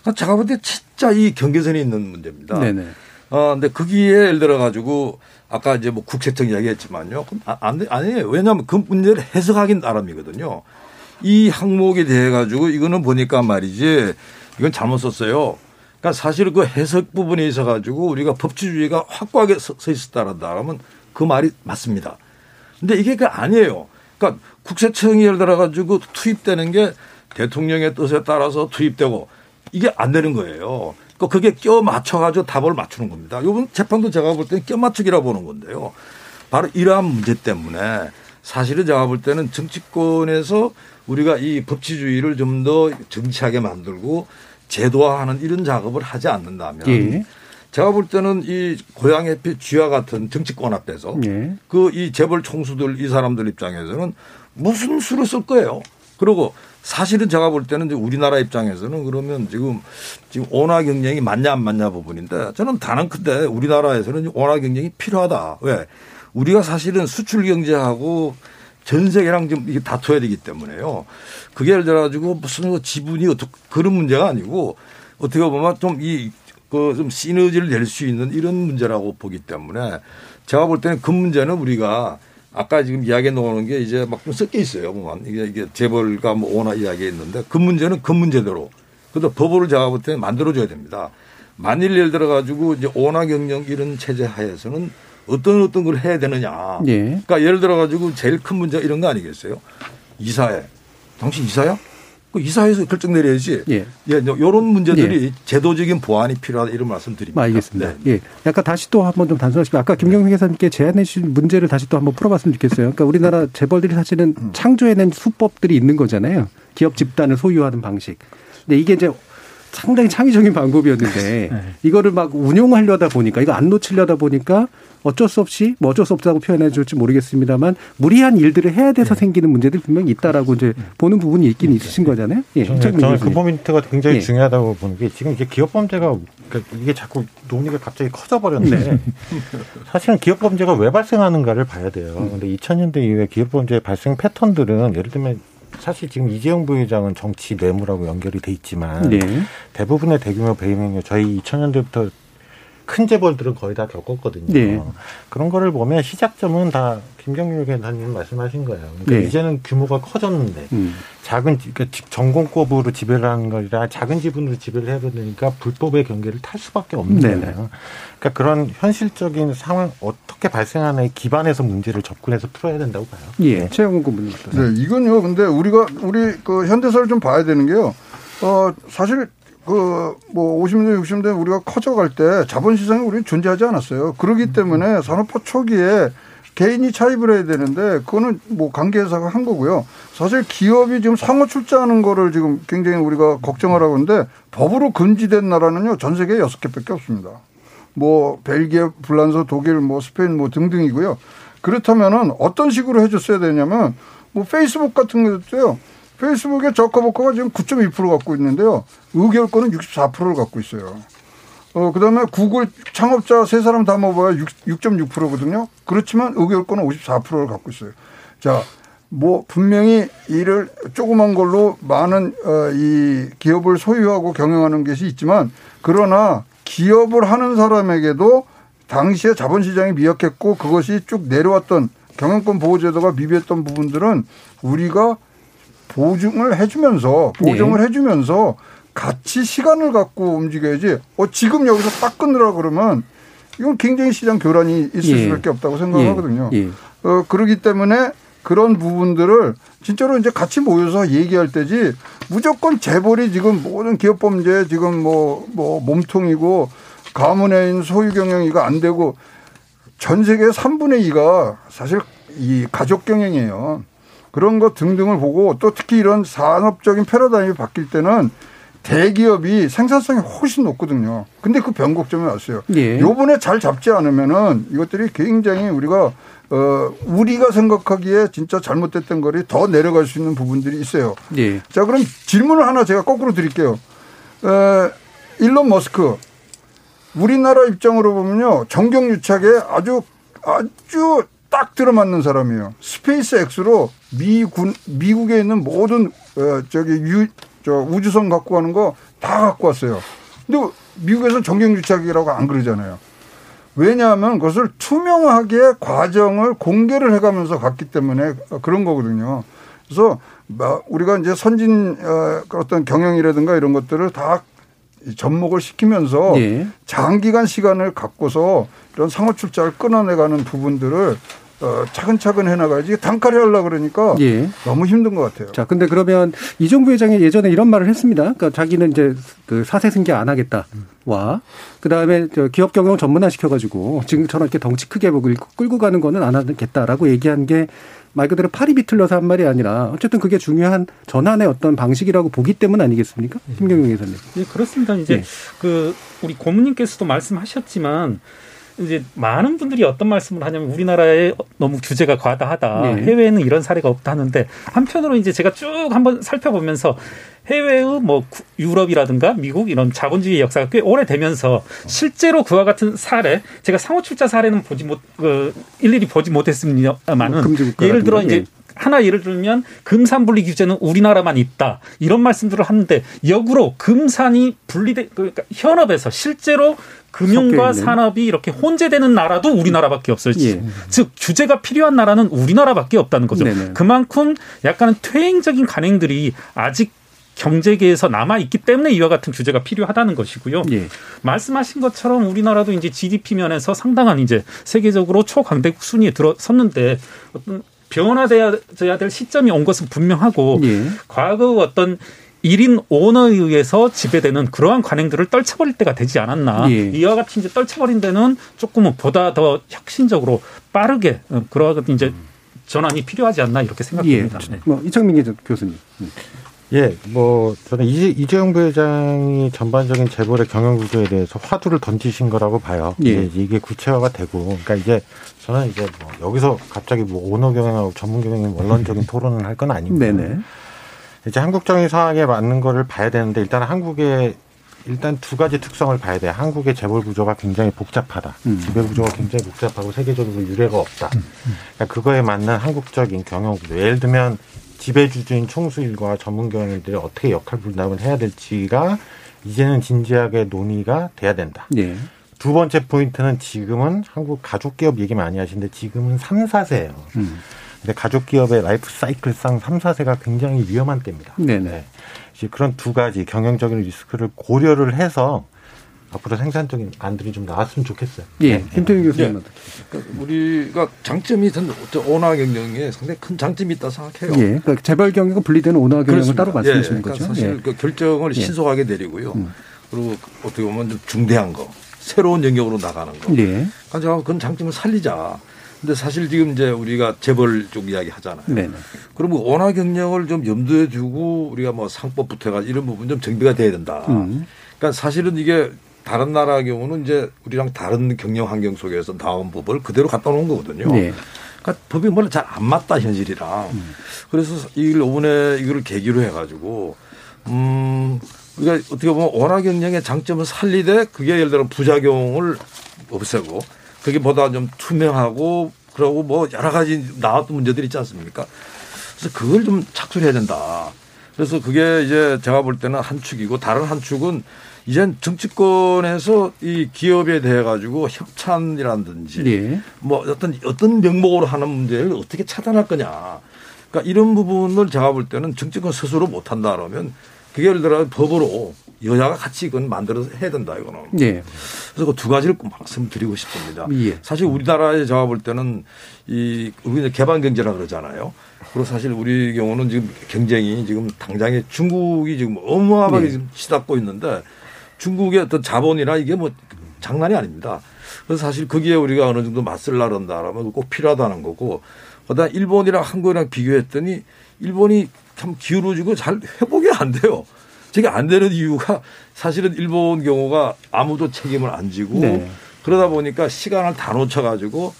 그러니까 제가 볼 때 진짜 이 경계선이 있는 문제입니다. 네네. 어, 근데 거기에 예를 들어 가지고 아까 이제 뭐 국세청 이야기했지만요. 아, 안, 돼- 아니에요. 왜냐하면 그 문제를 해석하긴 나름이거든요. 이 항목에 대해 가지고 이거는 보니까 말이지 이건 잘못 썼어요. 그러니까 사실 그 해석 부분에 있어 가지고 우리가 법치주의가 확고하게 서, 서 있었다라면 그 말이 맞습니다. 근데 이게 그 아니에요. 그러니까 국세청이 예를 들어 가지고 투입되는 게 대통령의 뜻에 따라서 투입되고 이게 안 되는 거예요. 그러니까 그게 껴 맞춰가지고 답을 맞추는 겁니다. 이번 재판도 제가 볼 때는 껴 맞추기라 보는 건데요. 바로 이러한 문제 때문에 사실은 제가 볼 때는 정치권에서 우리가 이 법치주의를 좀 더 정치하게 만들고 제도화하는 이런 작업을 하지 않는다면 예. 제가 볼 때는 이 고향 해피 쥐와 같은 정치권 앞에서 예. 그이 재벌 총수들 이 사람들 입장에서는 무슨 수를 쓸 거예요. 그리고 사실은 제가 볼 때는 우리나라 입장에서는 그러면 지금 지금 원화 경쟁이 맞냐 안 맞냐 부분인데 저는 단언컨대 우리나라에서는 원화 경쟁이 필요하다. 왜? 우리가 사실은 수출 경제하고 전 세계랑 좀 이게 다퉈야 되기 때문에요. 그게 예를 들어 가지고 무슨 그 지분이 어떻게 그런 문제가 아니고 어떻게 보면 좀 이 그좀 시너지를 낼 수 있는 이런 문제라고 보기 때문에 제가 볼 때는 그 문제는 우리가 아까 지금 이야기해 놓은 게 이제 막 좀 섞여 있어요. 보면 이게 이게 재벌과 뭐 오나 이야기했는데 그 문제는 그 문제대로 그래도 법을 제가 볼 때는 만들어줘야 됩니다. 만일 예를 들어 가지고 이제 오나 경영 이런 체제 하에서는 어떤 어떤 걸 해야 되느냐. 예. 그러니까 예를 들어 가지고 제일 큰 문제 이런 거 아니겠어요? 이사회. 당신 이사야? 그 이사회에서 결정 내려야지. 예. 예, 이런 문제들이 제도적인 보완이 필요하다 이런 말씀 드립니다. 알겠습니다. 네. 예. 약간 다시 또 한번 좀 단순하시면 아까 김경민 회사님께 제안해 주신 문제를 다시 또 한번 풀어봤으면 좋겠어요. 그러니까 우리나라 재벌들이 사실은 창조해낸 수법들이 있는 거잖아요. 기업 집단을 소유하는 방식. 근데 이게 이제 상당히 창의적인 방법이었는데 이거를 막 운용하려다 보니까 이거 안 놓치려다 보니까 어쩔 수 없이 뭐 어쩔 수 없다고 표현해 줄지 모르겠습니다만 무리한 일들을 해야 돼서 생기는 문제들이 분명히 있다라고 이제 보는 부분이 있긴 있으신 거잖아요. 예. 저는, 저는 그. 포인트가 굉장히 예. 중요하다고 보는 게 지금 이게 기업 범죄가 그러니까 이게 자꾸 논의가 갑자기 커져버렸는데 네. 사실은 기업 범죄가 왜 발생하는가를 봐야 돼요. 근데 2000년대 이후에 기업 범죄 발생 패턴들은 예를 들면 사실 지금 이재용 부회장은 정치 뇌물하고 연결이 돼 있지만 네. 대부분의 대규모 배임 행위 저희 2000년대부터 큰 재벌들은 거의 다 겪었거든요. 네. 그런 거를 보면 시작점은 다 김경률 회장님 말씀하신 거예요. 그러니까 네. 이제는 규모가 커졌는데 음. 작은 그러니까 집- 전공법으로 지배를 하는 거라 작은 지분으로 지배를 해야 되니까 불법의 경계를 탈 수밖에 없는 네네. 거예요. 그러니까 그런 현실적인 상황 어떻게 발생하는에 기반해서 문제를 접근해서 풀어야 된다고 봐요. 예. 최영훈 어떠세요? 네, 이건요. 근데 우리가 우리 그 현대사를 좀 봐야 되는 게요. 어 사실 그뭐 50년 60년 우리가 커져갈 때 자본 시장이 우리 존재하지 않았어요. 그렇기 때문에 산업화 초기에 개인이 차입을 해야 되는데 그거는 뭐 관계회사가 한 거고요. 사실 기업이 지금 상호 출자하는 거를 지금 굉장히 우리가 걱정하라고 하는데 법으로 금지된 나라는요 전 세계에 여섯 개밖에 없습니다. 뭐 벨기에, 불란서, 독일, 뭐 스페인 뭐 등등이고요. 그렇다면은 어떤 식으로 해줬어야 되냐면 뭐 페이스북 같은 것도요. 페이스북에 저커버커가 지금 9.2% 갖고 있는데요. 의결권은 64%를 갖고 있어요. 어, 그 다음에 구글 창업자 세 사람 다 모아야 6.6%거든요. 그렇지만 의결권은 54%를 갖고 있어요. 자, 뭐, 분명히 이를 조그만 걸로 많은, 어, 이 기업을 소유하고 경영하는 것이 있지만, 그러나 기업을 하는 사람에게도 당시에 자본시장이 미약했고 그것이 쭉 내려왔던 경영권 보호제도가 미비했던 부분들은 우리가 보증을 해주면서 보정을 해주면서 같이 시간을 갖고 움직여야지. 어 지금 여기서 딱 끊으라 그러면 이건 굉장히 시장 교란이 있을 예. 수밖에 없다고 생각하거든요. 예. 어 그러기 때문에 그런 부분들을 진짜로 이제 같이 모여서 얘기할 때지 무조건 재벌이 지금 모든 기업 범죄 지금 뭐 뭐 몸통이고 가문의 소유 경영 이거 안 되고 전 세계 3분의 2가 사실 이 가족 경영이에요. 그런 것 등등을 보고 또 특히 이런 산업적인 패러다임이 바뀔 때는 대기업이 생산성이 훨씬 높거든요. 근데 그 변곡점이 왔어요. 예. 요번에 잘 잡지 않으면은 이것들이 굉장히 우리가 어 우리가 생각하기에 진짜 잘못됐던 거리 더 내려갈 수 있는 부분들이 있어요. 예. 자, 그럼 질문을 하나 제가 거꾸로 드릴게요. 에, 일론 머스크. 우리나라 입장으로 보면요. 정경유착에 아주, 아주 딱 들어맞는 사람이에요. Space X로 미군, 미국에 있는 모든, 어, 저기, 유, 저, 우주선 갖고 가는 거 다 갖고 왔어요. 근데 미국에서 정경유착이라고 안 그러잖아요. 왜냐하면 그것을 투명하게 과정을 공개를 해가면서 갔기 때문에 그런 거거든요. 그래서 막 우리가 이제 선진 어, 어떤 경영이라든가 이런 것들을 다 접목을 시키면서 예. 장기간 시간을 갖고서 이런 상호 출자를 끊어내가는 부분들을 어, 차근차근 해나가야지 단칼에 하려 그러니까 예. 너무 힘든 것 같아요. 자, 근데 그러면 이종부 회장이 예전에 이런 말을 했습니다. 그러니까 자기는 이제 그 사세 승계 안 하겠다. 와. 그 다음에 기업 경영 전문화 시켜가지고 지금처럼 이렇게 덩치 크게 보고 끌고 가는 거는 안 하겠다라고 얘기한 게 말 그대로 팔이 비틀려서 한 말이 아니라 어쨌든 그게 중요한 전환의 어떤 방식이라고 보기 때문 아니겠습니까? 김경영 회사님. 예, 그렇습니다. 이제 예. 그 우리 고모님께서도 말씀하셨지만 이제 많은 분들이 어떤 말씀을 하냐면 우리나라에 너무 규제가 과다하다. 네. 해외에는 이런 사례가 없다 하는데 한편으로 이제 제가 쭉 한번 살펴보면서 해외의 뭐 구- 유럽이라든가 미국 이런 자본주의 역사가 꽤 오래되면서 실제로 그와 같은 사례 제가 상호 출자 사례는 보지 못 그, 일일이 보지 못했습니다만은 뭐 예를 들어 이제 예. 하나 예를 들면 금산 분리 규제는 우리나라만 있다 이런 말씀들을 하는데 역으로 금산이 분리돼 그러니까 현업에서 실제로 금융과. 산업이 이렇게 혼재되는 나라도 우리나라밖에 없어요. 예. 즉 규제가 필요한 나라는 우리나라밖에 없다는 거죠. 네네. 그만큼 약간은 퇴행적인 관행들이 아직 경제계에서 남아 있기 때문에 이와 같은 규제가 필요하다는 것이고요. 예. 말씀하신 것처럼 우리나라도 이제 GDP 면에서 상당한 이제 세계적으로 초강대국 순위에 들어섰는데 어떤 변화되어야 될 시점이 온 것은 분명하고 예. 과거 어떤 일인 오너에 의해서 지배되는 그러한 관행들을 떨쳐버릴 때가 되지 않았나. 예. 이와 같이 이제 떨쳐버린 데는 조금은 보다 더 혁신적으로 빠르게 어, 그러한 이제 전환이 필요하지 않나 이렇게 예. 생각합니다. 네. 뭐 이창민 교수님. 예, 뭐 저는 이재, 이재용 부회장이 전반적인 재벌의 경영 구조에 대해서 화두를 던지신 거라고 봐요. 예. 이게 구체화가 되고, 그러니까 이제 저는 이제 뭐 여기서 갑자기 뭐 오너 경영하고 전문 경영의 원론적인 토론을 할 건 아니고, 네네. 이제 한국적인 상황에 맞는 거를 봐야 되는데 일단 한국의 일단 두 가지 특성을 봐야 돼요. 한국의 재벌 구조가 굉장히 복잡하다. 음. 지배 구조가 굉장히 복잡하고 세계적으로 유례가 없다. 그러니까 그거에 맞는 한국적인 경영 구조. 예를 들면 지배주주인 총수일과 전문 경영인들이 어떻게 역할 분담을 해야 될지가 이제는 진지하게 논의가 돼야 된다. 예. 두 번째 포인트는 지금은 한국 가족기업 얘기 많이 하시는데 지금은 3, 4세예요. 음. 근데 가족기업의 라이프 사이클상 3, 4세가 굉장히 위험한 때입니다. 네네. 이제 그런 두 가지 경영적인 리스크를 고려를 해서 앞으로 생산적인 안들이 좀 나왔으면 좋겠어요. 예, 김태균 교수님. 그러니까 우리가 장점이 든 오너 경영에 상당히 큰 장점이 있다 생각해요. 예, 그러니까 재벌 경영과 분리되는 오너 경영을. 따로 말씀하시는 예, 그러니까 거죠. 사실 예. 그 결정을 예. 신속하게 내리고요. 그리고 어떻게 보면 좀 중대한 거, 새로운 영역으로 나가는 거. 예. 그러니까 그건 장점을 살리자. 근데 사실 지금 이제 우리가 재벌 쪽 이야기 하잖아요. 네네. 그러면 원화 경영을 좀 염두에 두고 우리가 뭐 상법부터 해가지고 이런 부분 좀 정비가 돼야 된다. 음. 그러니까 사실은 이게 다른 나라 경우는 이제 우리랑 다른 경영 환경 속에서 나온 법을 그대로 갖다 놓은 거거든요. 네. 그러니까 법이 뭐라 잘안 맞다 현실이랑. 그래서 이걸 이번에 이거를 계기로 해가지고 음 우리가 어떻게 보면 원화 경영의 장점을 살리되 그게 예를 들어 부작용을 없애고 그게 보다 좀 투명하고 그러고 뭐 여러 가지 나왔던 문제들이 있지 않습니까? 그래서 그걸 좀 착수를 해야 된다. 그래서 그게 이제 제가 볼 때는 한 축이고 다른 한 축은 이젠 정치권에서 이 기업에 대해 가지고 협찬이라든지 예. 뭐 어떤 어떤 명목으로 하는 문제를 어떻게 차단할 거냐. 그러니까 이런 부분을 제가 볼 때는 정치권 스스로 못 한다 그러면 그게 예를 들어 법으로 여야가 같이 이건 만들어서 해야 된다 이거는. 예. 그래서 그 두 가지를 꼭 말씀드리고 싶습니다. 예. 사실 우리나라에 제가 볼 때는 이 우리는 개방 경제라 그러잖아요. 그리고 사실 우리 경우는 지금 경쟁이 지금 당장에 중국이 지금 어마어마하게 네. 지금 치닫고 있는데 중국의 어떤 자본이나 이게 뭐 장난이 아닙니다. 그래서 사실 거기에 우리가 어느 정도 맞설 나른다라면 꼭 필요하다는 거고 그다음 일본이랑 한국이랑 비교했더니 일본이 참 기울어지고 잘 회복이 안 돼요. 저게 안 되는 이유가 사실은 일본 경우가 아무도 책임을 안 지고 네. 그러다 보니까 시간을 다 놓쳐가지고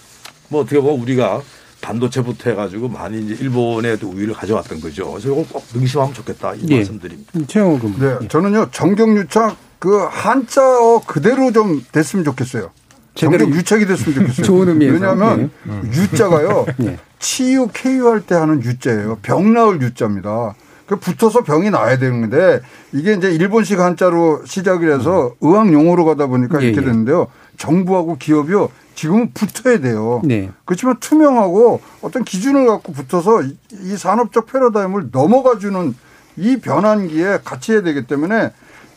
뭐 어떻게 보면 우리가 반도체부터 해가지고 많이 이제 일본의 또 우위를 가져왔던 거죠. 그래서 이걸 꼭 명심하면 좋겠다 이 예. 말씀드립니다. 최영호 군. 네, 저는요 정경유착 그 한자어 그대로 좀 됐으면 좋겠어요. 제대로 정경유착이 됐으면 좋겠어요. 좋은 의미에서. 왜냐하면 네. 유자가요 예. 치유 KU 할 때 하는 유자예요. 병 나을 유자입니다. 그 붙어서 병이 나야 되는데 이게 이제 일본식 한자로 시작을 해서 의학 용어로 가다 보니까 음. 예, 이렇게 예. 됐는데요. 정부하고 기업이요 지금은 붙어야 돼요. 네. 그렇지만 투명하고 어떤 기준을 갖고 붙어서 이- 이 산업적 패러다임을 넘어가 주는 이 변환기에 같이 해야 되기 때문에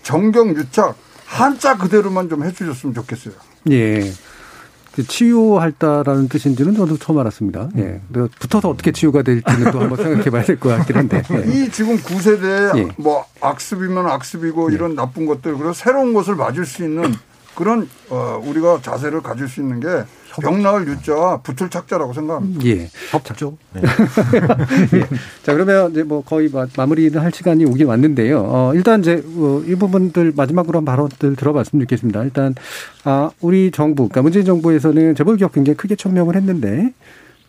정경 유착 한자 그대로만 좀 해주셨으면 좋겠어요. 예. 그 치유할다라는 뜻인지는 저도 처음 알았습니다. 예. 붙어서 어떻게 치유가 될지는 또 한번 생각해 봐야 될 것 같긴 한데. 예. 이 지금 9세대 예. 뭐 악습이면 악습이고 이런 나쁜 것들 그리고 새로운 것을 맞을 수 있는 그런 어 우리가 자세를 가질 수 있는 게 병나을 유자와 붙을 착자라고 생각합니다. 예. 협조. 네. 예. 자, 그러면 이제 뭐 거의 마- 마무리를 할 시간이 오긴 왔는데요. 어, 일단 이제 어, 이 부분들 마지막으로 한 발언들 들어봤으면 좋겠습니다. 일단, 아, 우리 정부, 그러니까 문재인 정부에서는 재벌기업 굉장히 크게 천명을 했는데,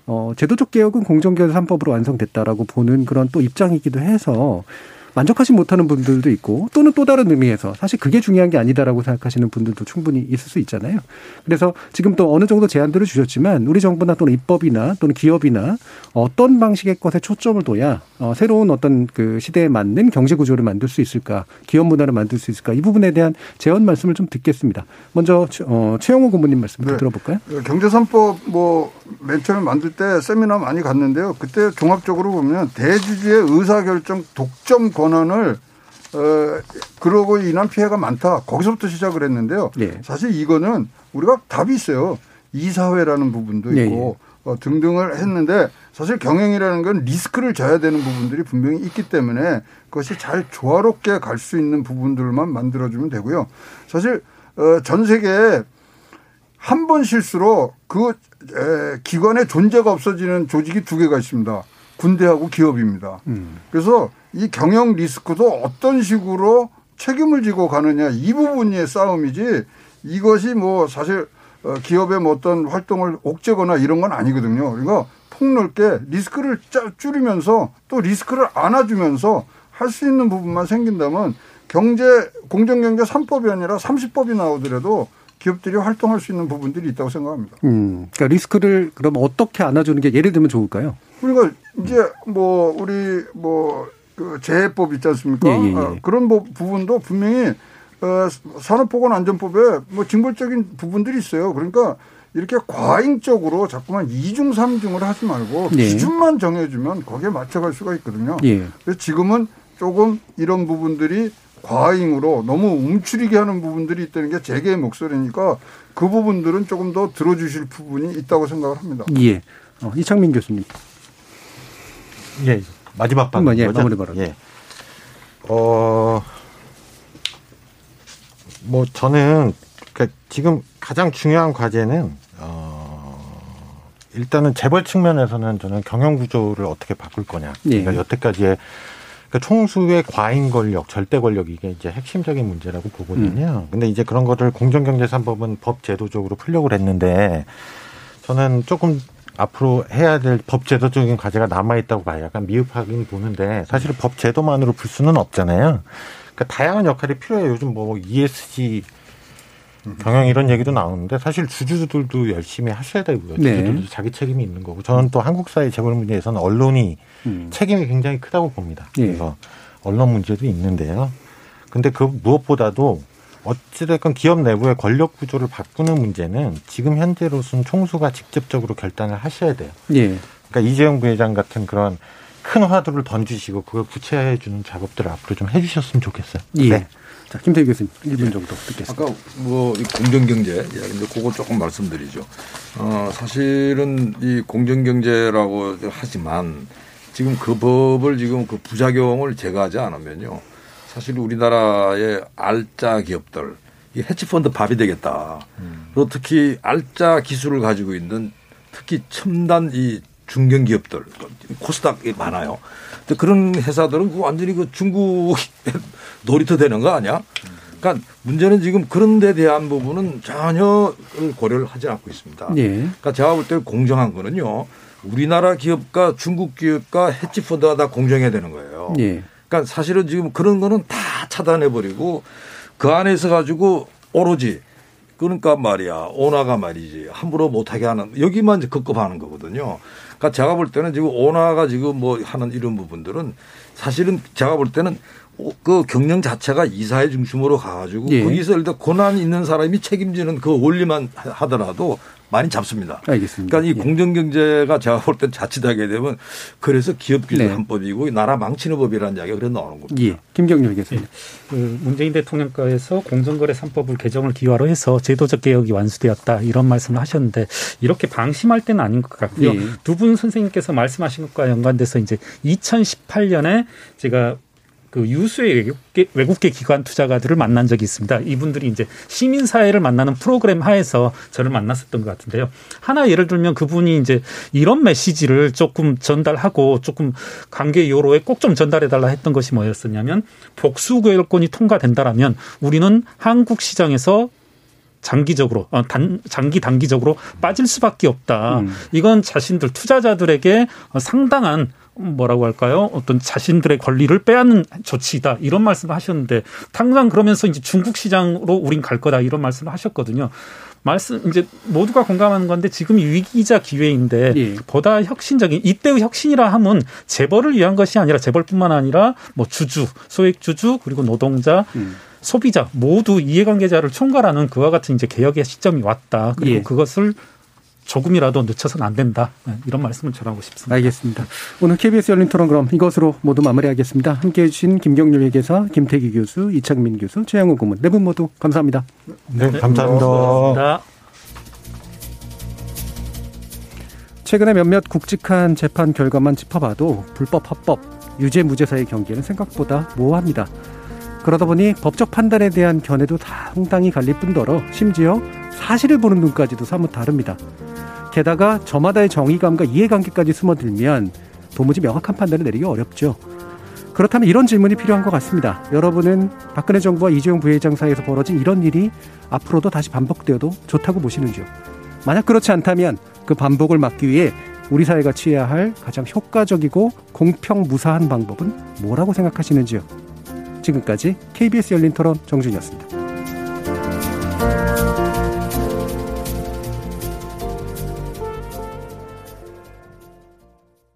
어, 제도적 개혁은 공정거래 3법으로 완성됐다라고 보는 그런 또 입장이기도 해서 만족하지 못하는 분들도 있고 또는 또 다른 의미에서 사실 그게 중요한 게 아니다라고 생각하시는 분들도 충분히 있을 수 있잖아요. 그래서 지금 또 어느 정도 제안들을 주셨지만 우리 정부나 또는 입법이나 또는 기업이나 어떤 방식의 것에 초점을 둬야 어, 새로운 어떤 그 시대에 맞는 경제 구조를 만들 수 있을까, 기업 문화를 만들 수 있을까 이 부분에 대한 제언 말씀을 좀 듣겠습니다. 먼저 최- 어, 최영호 고모님 말씀 좀 네. 들어볼까요? 경제산법 뭐 맨 처음에 만들 때 세미나 많이 갔는데요. 그때 종합적으로 보면 대주주의 의사결정 독점 권 한을 어 그러고 인한 피해가 많다. 거기서부터 시작을 했는데요. 예. 사실 이거는 우리가 답이 있어요. 이사회라는 부분도 예, 있고 어, 등등을 했는데 사실 경영이라는 건 리스크를 져야 되는 부분들이 분명히 있기 때문에 그것이 잘 조화롭게 갈 수 있는 부분들만 만들어주면 되고요. 사실 어, 전 세계에 한 번 실수로 그 에, 기관의 존재가 없어지는 조직이 두 개가 있습니다. 군대하고 기업입니다. 그래서 이 경영 리스크도 어떤 식으로 책임을 지고 가느냐 이 부분의 싸움이지 이것이 뭐 사실 어, 기업의 뭐 어떤 활동을 옥죄거나 이런 건 아니거든요. 그러니까 폭넓게 리스크를 짜- 줄이면서 또 리스크를 안아주면서 할 수 있는 부분만 생긴다면 경제 공정경제 3법이 아니라 30법이 나오더라도 기업들이 활동할 수 있는 부분들이 있다고 생각합니다. 음, 그러니까 리스크를 그럼 어떻게 안아주는 게 예를 들면 좋을까요? 그러니까 이제 뭐 우리 뭐그 재해법 있지 않습니까? 예, 예, 예. 어, 그런 부- 부분도 분명히 어, 산업보건안전법에 뭐 징벌적인 부분들이 있어요. 그러니까 이렇게 과잉적으로 자꾸만 이중 삼중을 하지 말고 네. 기준만 정해주면 거기에 맞춰갈 수가 있거든요. 예. 그래서 지금은 조금 이런 부분들이 과잉으로 너무 움츠리게 하는 부분들이 있다는 게 제게의 목소리니까 그 부분들은 조금 더 들어주실 부분이 있다고 생각을 합니다. 예. 어, 이창민 교수님. 예. 마지막 방 한번 예? 마무리 발언. 예. 어, 뭐 저는 그러니까 지금 가장 중요한 과제는 어, 일단은 재벌 측면에서는 저는 경영 구조를 어떻게 바꿀 거냐. 예. 그러니까 여태까지의 그러니까 총수의 과잉 권력, 절대 권력 이게 이제 핵심적인 문제라고 보거든요. 근데 이제 그런 거를 공정경제 3법은 법 제도적으로 풀려고 했는데 저는 조금 앞으로 해야 될 법 제도적인 과제가 남아 있다고 봐요. 약간 미흡하긴 보는데 사실 법 제도만으로 풀 수는 없잖아요. 그러니까 다양한 역할이 필요해요. 요즘 뭐 ESG 경영 이런 얘기도 나오는데 사실 주주들도 열심히 하셔야 되고요. 네. 주주들도 자기 책임이 있는 거고 저는 또 한국 사회 재벌 문제에서는 언론이 음. 책임이 굉장히 크다고 봅니다. 예. 그래서 언론 문제도 있는데요. 근데 그 무엇보다도 어찌됐건 기업 내부의 권력 구조를 바꾸는 문제는 지금 현재로서는 총수가 직접적으로 결단을 하셔야 돼요. 예. 그러니까 이재용 부회장 같은 그런 큰 화두를 던지시고 그걸 구체화해 주는 작업들을 앞으로 좀 해주셨으면 좋겠어요. 예. 네. 자, 김태희 교수님 1분 정도 듣겠습니다. 아까 뭐이 공정경제 이야기인데 그거 조금 말씀드리죠. 어, 사실은 이 공정경제라고 하지만 지금 그 법을 지금 그 부작용을 제거하지 않으면요. 사실 우리나라의 알짜 기업들 이 해치펀드 밥이 되겠다. 그리고 특히 알짜 기술을 가지고 있는 특히 첨단 이 중견 기업들 코스닥이 많아요. 근데 그런 회사들은 그 완전히 그 중국 놀이터 되는 거 아니야? 그러니까 문제는 지금 그런 데 대한 부분은 전혀 고려를 하지 않고 있습니다. 예. 그러니까 제가 볼 때 공정한 거는요. 우리나라 기업과 중국 기업과 해치 펀드가 다 공정해야 되는 거예요. 예. 그러니까 사실은 지금 그런 거는 다 차단해 버리고 그 안에서 가지고 오로지 그러니까 말이야 오나가 말이지 함부로 못하게 하는 여기만 이제 급급하는 거거든요. 그러니까 제가 볼 때는 지금 오나가 지금 뭐 하는 이런 부분들은 사실은 제가 볼 때는 오- 그 경영 자체가 이사회 중심으로 가가지고 예. 거기서 일단 고난 있는 사람이 책임지는 그 원리만 하- 하더라도 많이 잡습니다. 알겠습니다. 그러니까 이 공정경제가 제가 볼땐 자칫하게 되면 그래서 기업기술 네. 한법이고 나라 망치는 법이라는 이야기가 그래 나오는 겁니다. 예. 김경률 교수님. 그 문재인 대통령과에서 공정거래 3법을 개정을 기화로 해서 제도적 개혁이 완수되었다 이런 말씀을 하셨는데 이렇게 방심할 때는 아닌 것 같고요. 예. 두분 선생님께서 말씀하신 것과 연관돼서 이제 2018년에 제가 그 유수의 외국계, 외국계 기관 투자가들을 만난 적이 있습니다. 이분들이 이제 시민사회를 만나는 프로그램 하에서 저를 만났었던 것 같은데요. 하나 예를 들면 그분이 이제 이런 메시지를 조금 전달하고 조금 관계 요로에 꼭 좀 전달해달라 했던 것이 뭐였었냐면 복수교역권이 통과된다라면 우리는 한국 시장에서 장기적으로 어, 단 장기 단기적으로 빠질 수밖에 없다. 음. 이건 자신들 투자자들에게 어, 상당한 뭐라고 할까요? 어떤 자신들의 권리를 빼앗는 조치다. 이런 말씀을 하셨는데 당장 그러면서 이제 중국 시장으로 우린 갈 거다. 이런 말씀을 하셨거든요. 말씀 이제 모두가 공감하는 건데 지금 위기이자 기회인데 예. 보다 혁신적인 이때의 혁신이라 함은 재벌을 위한 것이 아니라 재벌뿐만 아니라 뭐 주주, 소액 주주 그리고 노동자 음. 소비자 모두 이해관계자를 총괄하는 그와 같은 이제 개혁의 시점이 왔다. 그리고 예. 그것을 조금이라도 늦춰서는 안 된다. 네, 이런 말씀을 전하고 싶습니다. 알겠습니다. 오늘 KBS 열린 토론 그럼 이것으로 모두 마무리하겠습니다. 함께해 주신 김경률 회계사, 김태기 교수, 이창민 교수, 최양호 고문 네 분 모두 감사합니다. 네, 감사합니다. 고맙습니다. 최근에 몇몇 굵직한 재판 결과만 짚어봐도 불법, 합법, 유죄, 무죄 사이의 경계는 생각보다 모호합니다. 그러다 보니 법적 판단에 대한 견해도 다 상당히 갈릴 뿐더러 심지어 사실을 보는 눈까지도 사뭇 다릅니다. 게다가 저마다의 정의감과 이해관계까지 숨어들면 도무지 명확한 판단을 내리기 어렵죠. 그렇다면 이런 질문이 필요한 것 같습니다. 여러분은 박근혜 정부와 이재용 부회장 사이에서 벌어진 이런 일이 앞으로도 다시 반복되어도 좋다고 보시는지요? 만약 그렇지 않다면 그 반복을 막기 위해 우리 사회가 취해야 할 가장 효과적이고 공평 무사한 방법은 뭐라고 생각하시는지요? 지금까지 KBS 열린 토론 정준이었습니다.